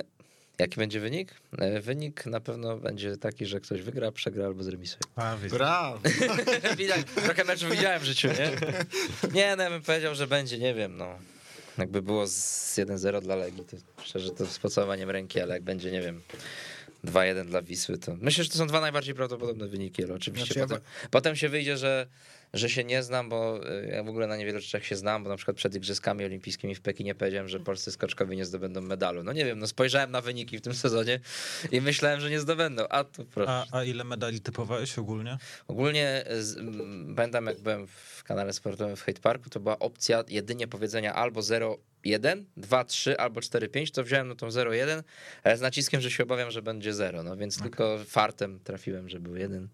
Jaki będzie wynik? E, Wynik na pewno będzie taki, że ktoś wygra, przegra albo zremisuje. A. Brawo! Widać, trochę meczów widziałem w życiu, nie? Nie, no ja bym powiedział, że będzie, nie wiem, no. Jakby było z 1-0 dla Legii, to szczerze to z pocałowaniem ręki, ale jak będzie, nie wiem, 2-1 dla Wisły, to myślę, że to są dwa najbardziej prawdopodobne wyniki, ale oczywiście Znaczy ja potem, potem się wyjdzie, że, że się nie znam, bo y, ja w ogóle na niewielu rzeczach się znam, bo na przykład przed Igrzyskami Olimpijskimi w Pekinie powiedziałem, że polscy skoczkowie nie zdobędą medalu. No nie wiem, no spojrzałem na wyniki w tym sezonie i myślałem, że nie zdobędą, a tu proszę. A, a ile medali typowałeś ogólnie? Ogólnie z, m, pamiętam, jak byłem w kanale sportowym w Hate Parku, to była opcja jedynie powiedzenia albo 0-1, 2-3 albo 4-5, to wziąłem no tą 0-1, ale z naciskiem, że się obawiam, że będzie 0, no więc tylko fartem trafiłem, że był jeden.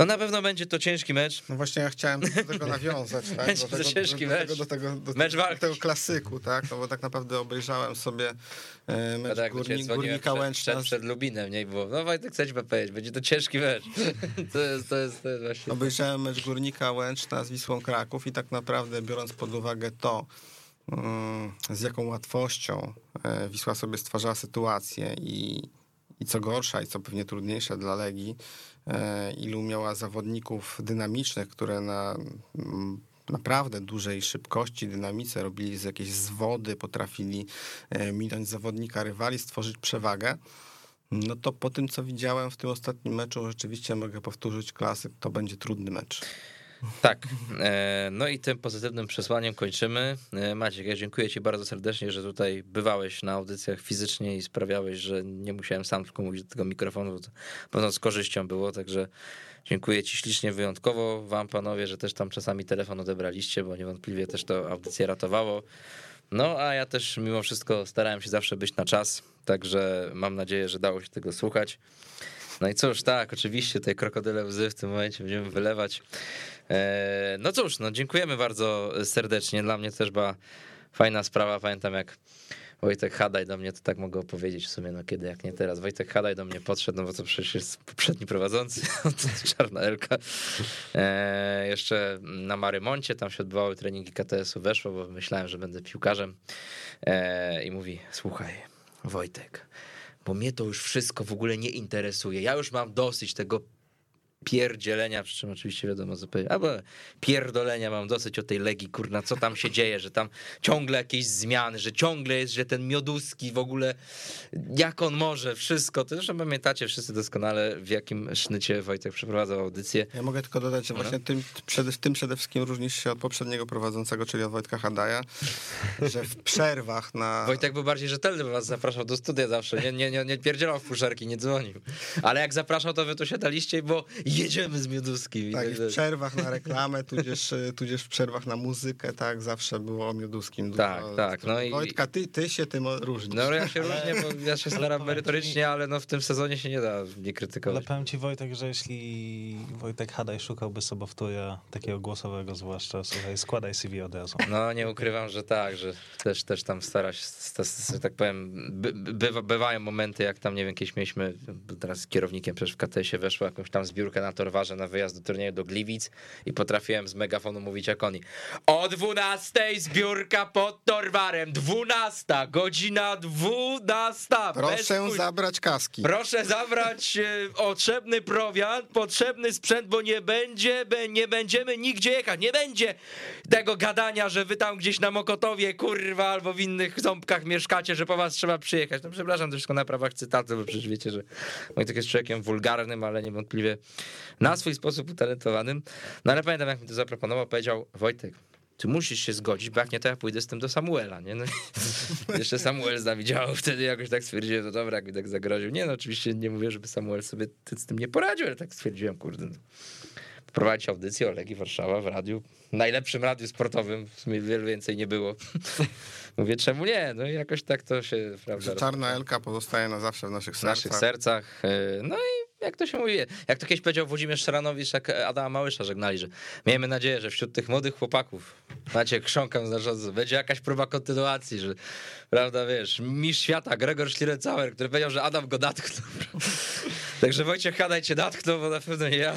No na pewno będzie to ciężki mecz. No właśnie ja chciałem do tego nawiązać, tak? Będzie Do to tego, ciężki do, mecz. do tego, do, Mecz do tego klasyku, tak? No bo tak naprawdę obejrzałem sobie e, mecz Tak, Górnik, Górnika Łęczna. przed, przed Lubinem, nie? Było, no Wojtek, chcę ci powiedzieć, będzie to ciężki mecz. To jest, to jest, to jest właśnie... Obejrzałem mecz Górnika Łęczna z Wisłą Kraków i tak naprawdę biorąc pod uwagę to, mm, z jaką łatwością e, Wisła sobie stwarzała sytuację i, i co gorsza i co pewnie trudniejsze dla Legii, ilu miała zawodników dynamicznych, które na naprawdę dużej szybkości, dynamice robili z jakiejś zwody, potrafili e, minąć zawodnika rywali, stworzyć przewagę. No to po tym, co widziałem w tym ostatnim meczu, rzeczywiście mogę powtórzyć klasyk, to będzie trudny mecz. Tak. E, No i tym pozytywnym przesłaniem kończymy. E, Maciek, ja dziękuję Ci bardzo serdecznie, że tutaj bywałeś na audycjach fizycznie i sprawiałeś, że nie musiałem sam tylko mówić do tego mikrofonu, bo to pewno z korzyścią było, także dziękuję Ci ślicznie, wyjątkowo Wam panowie, że też tam czasami telefon odebraliście, bo niewątpliwie też to audycję ratowało. No, a ja też mimo wszystko starałem się zawsze być na czas, także mam nadzieję, że dało się tego słuchać. No i cóż, tak, oczywiście te krokodyle łzy w tym momencie będziemy wylewać. E, No cóż, no dziękujemy bardzo serdecznie. Dla mnie też była fajna sprawa. Pamiętam jak Wojtek Hadaj do mnie, to tak mogę opowiedzieć w sumie, no kiedy, jak nie teraz. Wojtek Hadaj do mnie podszedł, no bo to przecież jest poprzedni prowadzący, czarna Elka. E, jeszcze na Marymoncie, tam się odbywały treningi KTS-u, weszło, bo myślałem, że będę piłkarzem. E, I mówi, słuchaj, Wojtek, bo mnie to już wszystko w ogóle nie interesuje. Ja już mam dosyć tego pierdzielenia, przy czym oczywiście wiadomo powiedzieć, albo pierdolenia mam dosyć o tej Legii, kurna, co tam się dzieje, że tam ciągle jakieś zmiany, że ciągle jest, że ten Mioduski w ogóle, jak on może, wszystko, to zresztą pamiętacie wszyscy doskonale, w jakim sznycie Wojtek przeprowadzał audycję. Ja mogę tylko dodać, że właśnie tym przede, tym przede wszystkim różnisz się od poprzedniego prowadzącego, czyli od Wojtka Hadaja, że w przerwach na... Wojtek był bardziej rzetelny, bo was zapraszał do studia zawsze, nie, nie, nie, nie pierdzielał w fuszerki, nie dzwonił. Ale jak zapraszał, to wy tu siadaliście, bo jedziemy z Mioduskim. Tak, i w przerwach na reklamę, tudzież, tudzież w przerwach na muzykę, tak, zawsze było o Mioduskim. Tak, tak. No i... Wojtka, ty, ty się tym różnisz. No ja się różnię, bo ja się staram merytorycznie, ale no w tym sezonie się nie da nie krytykować. Ale powiem ci Wojtek, że jeśli Wojtek Hadaj szukałby sobowtóra takiego głosowego zwłaszcza, słuchaj, składaj CV od razu. No nie ukrywam, że tak, że też, też tam stara się, że tak powiem, by, bywa, bywają momenty, jak tam, nie wiem, kiedyś mieliśmy, teraz z kierownikiem przecież w KTS-ie weszło jakąś tam zbiórkę na Torwarze na wyjazd do turnieju do Gliwic i potrafiłem z megafonu mówić jak oni. O 12 zbiórka pod Torwarem, 12, godzina 12. Proszę zabrać kaski. Proszę zabrać e, potrzebny prowiant, potrzebny sprzęt, bo nie będzie, nie będziemy nigdzie jechać, nie będzie tego gadania, że wy tam gdzieś na Mokotowie, kurwa, albo w innych ząbkach mieszkacie, że po was trzeba przyjechać. No przepraszam, to wszystko na prawach cytatu, bo przecież wiecie, że Wojtek jest człowiekiem wulgarnym, ale niewątpliwie na swój sposób utalentowanym. No ale pamiętam, jak mi to zaproponował, powiedział Wojtek, ty musisz się zgodzić, bo jak nie, to ja pójdę z tym do Samuela, nie? No, jeszcze Samuel z nami działał wtedy, jakoś tak stwierdziłem, no dobra, jak mi tak zagroził. Nie no, oczywiście nie mówię, żeby Samuel sobie z tym nie poradził, ale tak stwierdziłem, kurde, no. prowadzić audycję o Legii Warszawa w radiu, najlepszym radiu sportowym, w sumie wiele więcej nie było. Mówię, czemu nie? No i jakoś tak to się, prawda... Czarna Elka pozostaje na zawsze w naszych sercach. W naszych sercach, no i jak to się mówi, jak to kiedyś powiedział Włodzimierz Szaranowicz, jak Adama Małysza żegnali, że miejmy nadzieję, że wśród tych młodych chłopaków, macie chrząkam znacząco, będzie jakaś próba kontynuacji, że prawda, wiesz, mistrz świata Gregor Schlierencauer, który powiedział, że Adam go natknął. Także Wojciech Hadaj cię natknął, bo na pewno ja.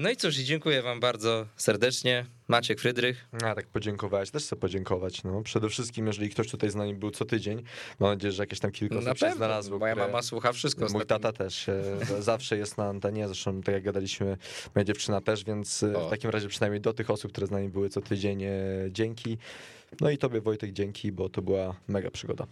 No i cóż, dziękuję wam bardzo serdecznie. Maciek Frydrych. A tak podziękować, też chcę podziękować. No. Przede wszystkim, jeżeli ktoś tutaj z nami był co tydzień, mam nadzieję, że jakieś tam kilka osób się znalazło. Moja mama słucha wszystko. Mój tata też zawsze jest na antenie, zresztą tak jak gadaliśmy, moja dziewczyna też, więc o. w takim razie przynajmniej do tych osób, które z nami były co tydzień, dzięki. No i tobie Wojtek dzięki, bo to była mega przygoda.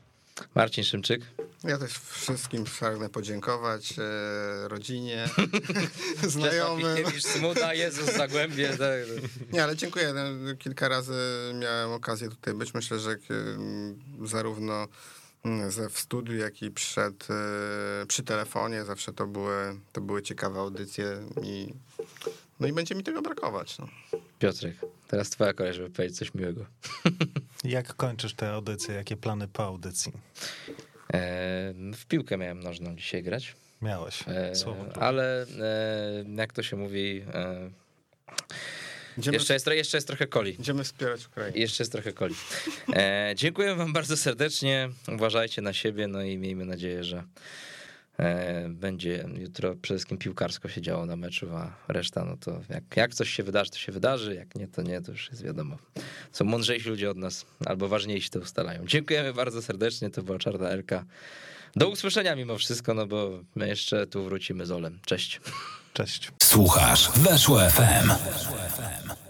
Marcin Szymczyk. Ja też wszystkim pragnę podziękować, e, rodzinie, znajomym. Smuda, Jezus, Zagłębie. Tak. Nie, ale dziękuję. No, kilka razy miałem okazję tutaj być. Myślę, że zarówno mm, w studiu, jak i przed, e, przy telefonie zawsze to były, to były ciekawe audycje i no i będzie mi tego brakować. No. Piotrek, teraz twoja kolej, żeby powiedzieć coś miłego. Jak kończysz tę audycję? Jakie plany po audycji? E, w piłkę miałem nożną dzisiaj grać. Miałeś, Słowo e, Ale e, jak to się mówi... Jeszcze jest, jeszcze jest trochę coli. Idziemy wspierać Ukrainę. Jeszcze jest trochę coli. E, dziękuję wam bardzo serdecznie. Uważajcie na siebie, no i miejmy nadzieję, że będzie jutro przede wszystkim piłkarsko się działo na meczu, a reszta, no to jak, jak coś się wydarzy, to się wydarzy, jak nie, to nie, to już jest wiadomo. Są mądrzejsi ludzie od nas, albo ważniejsi to ustalają. Dziękujemy bardzo serdecznie, to była Czarna Elka. Do usłyszenia mimo wszystko, no bo my jeszcze tu wrócimy z Olem. Cześć. Cześć. Słuchasz, weszło FM. Weszło FM.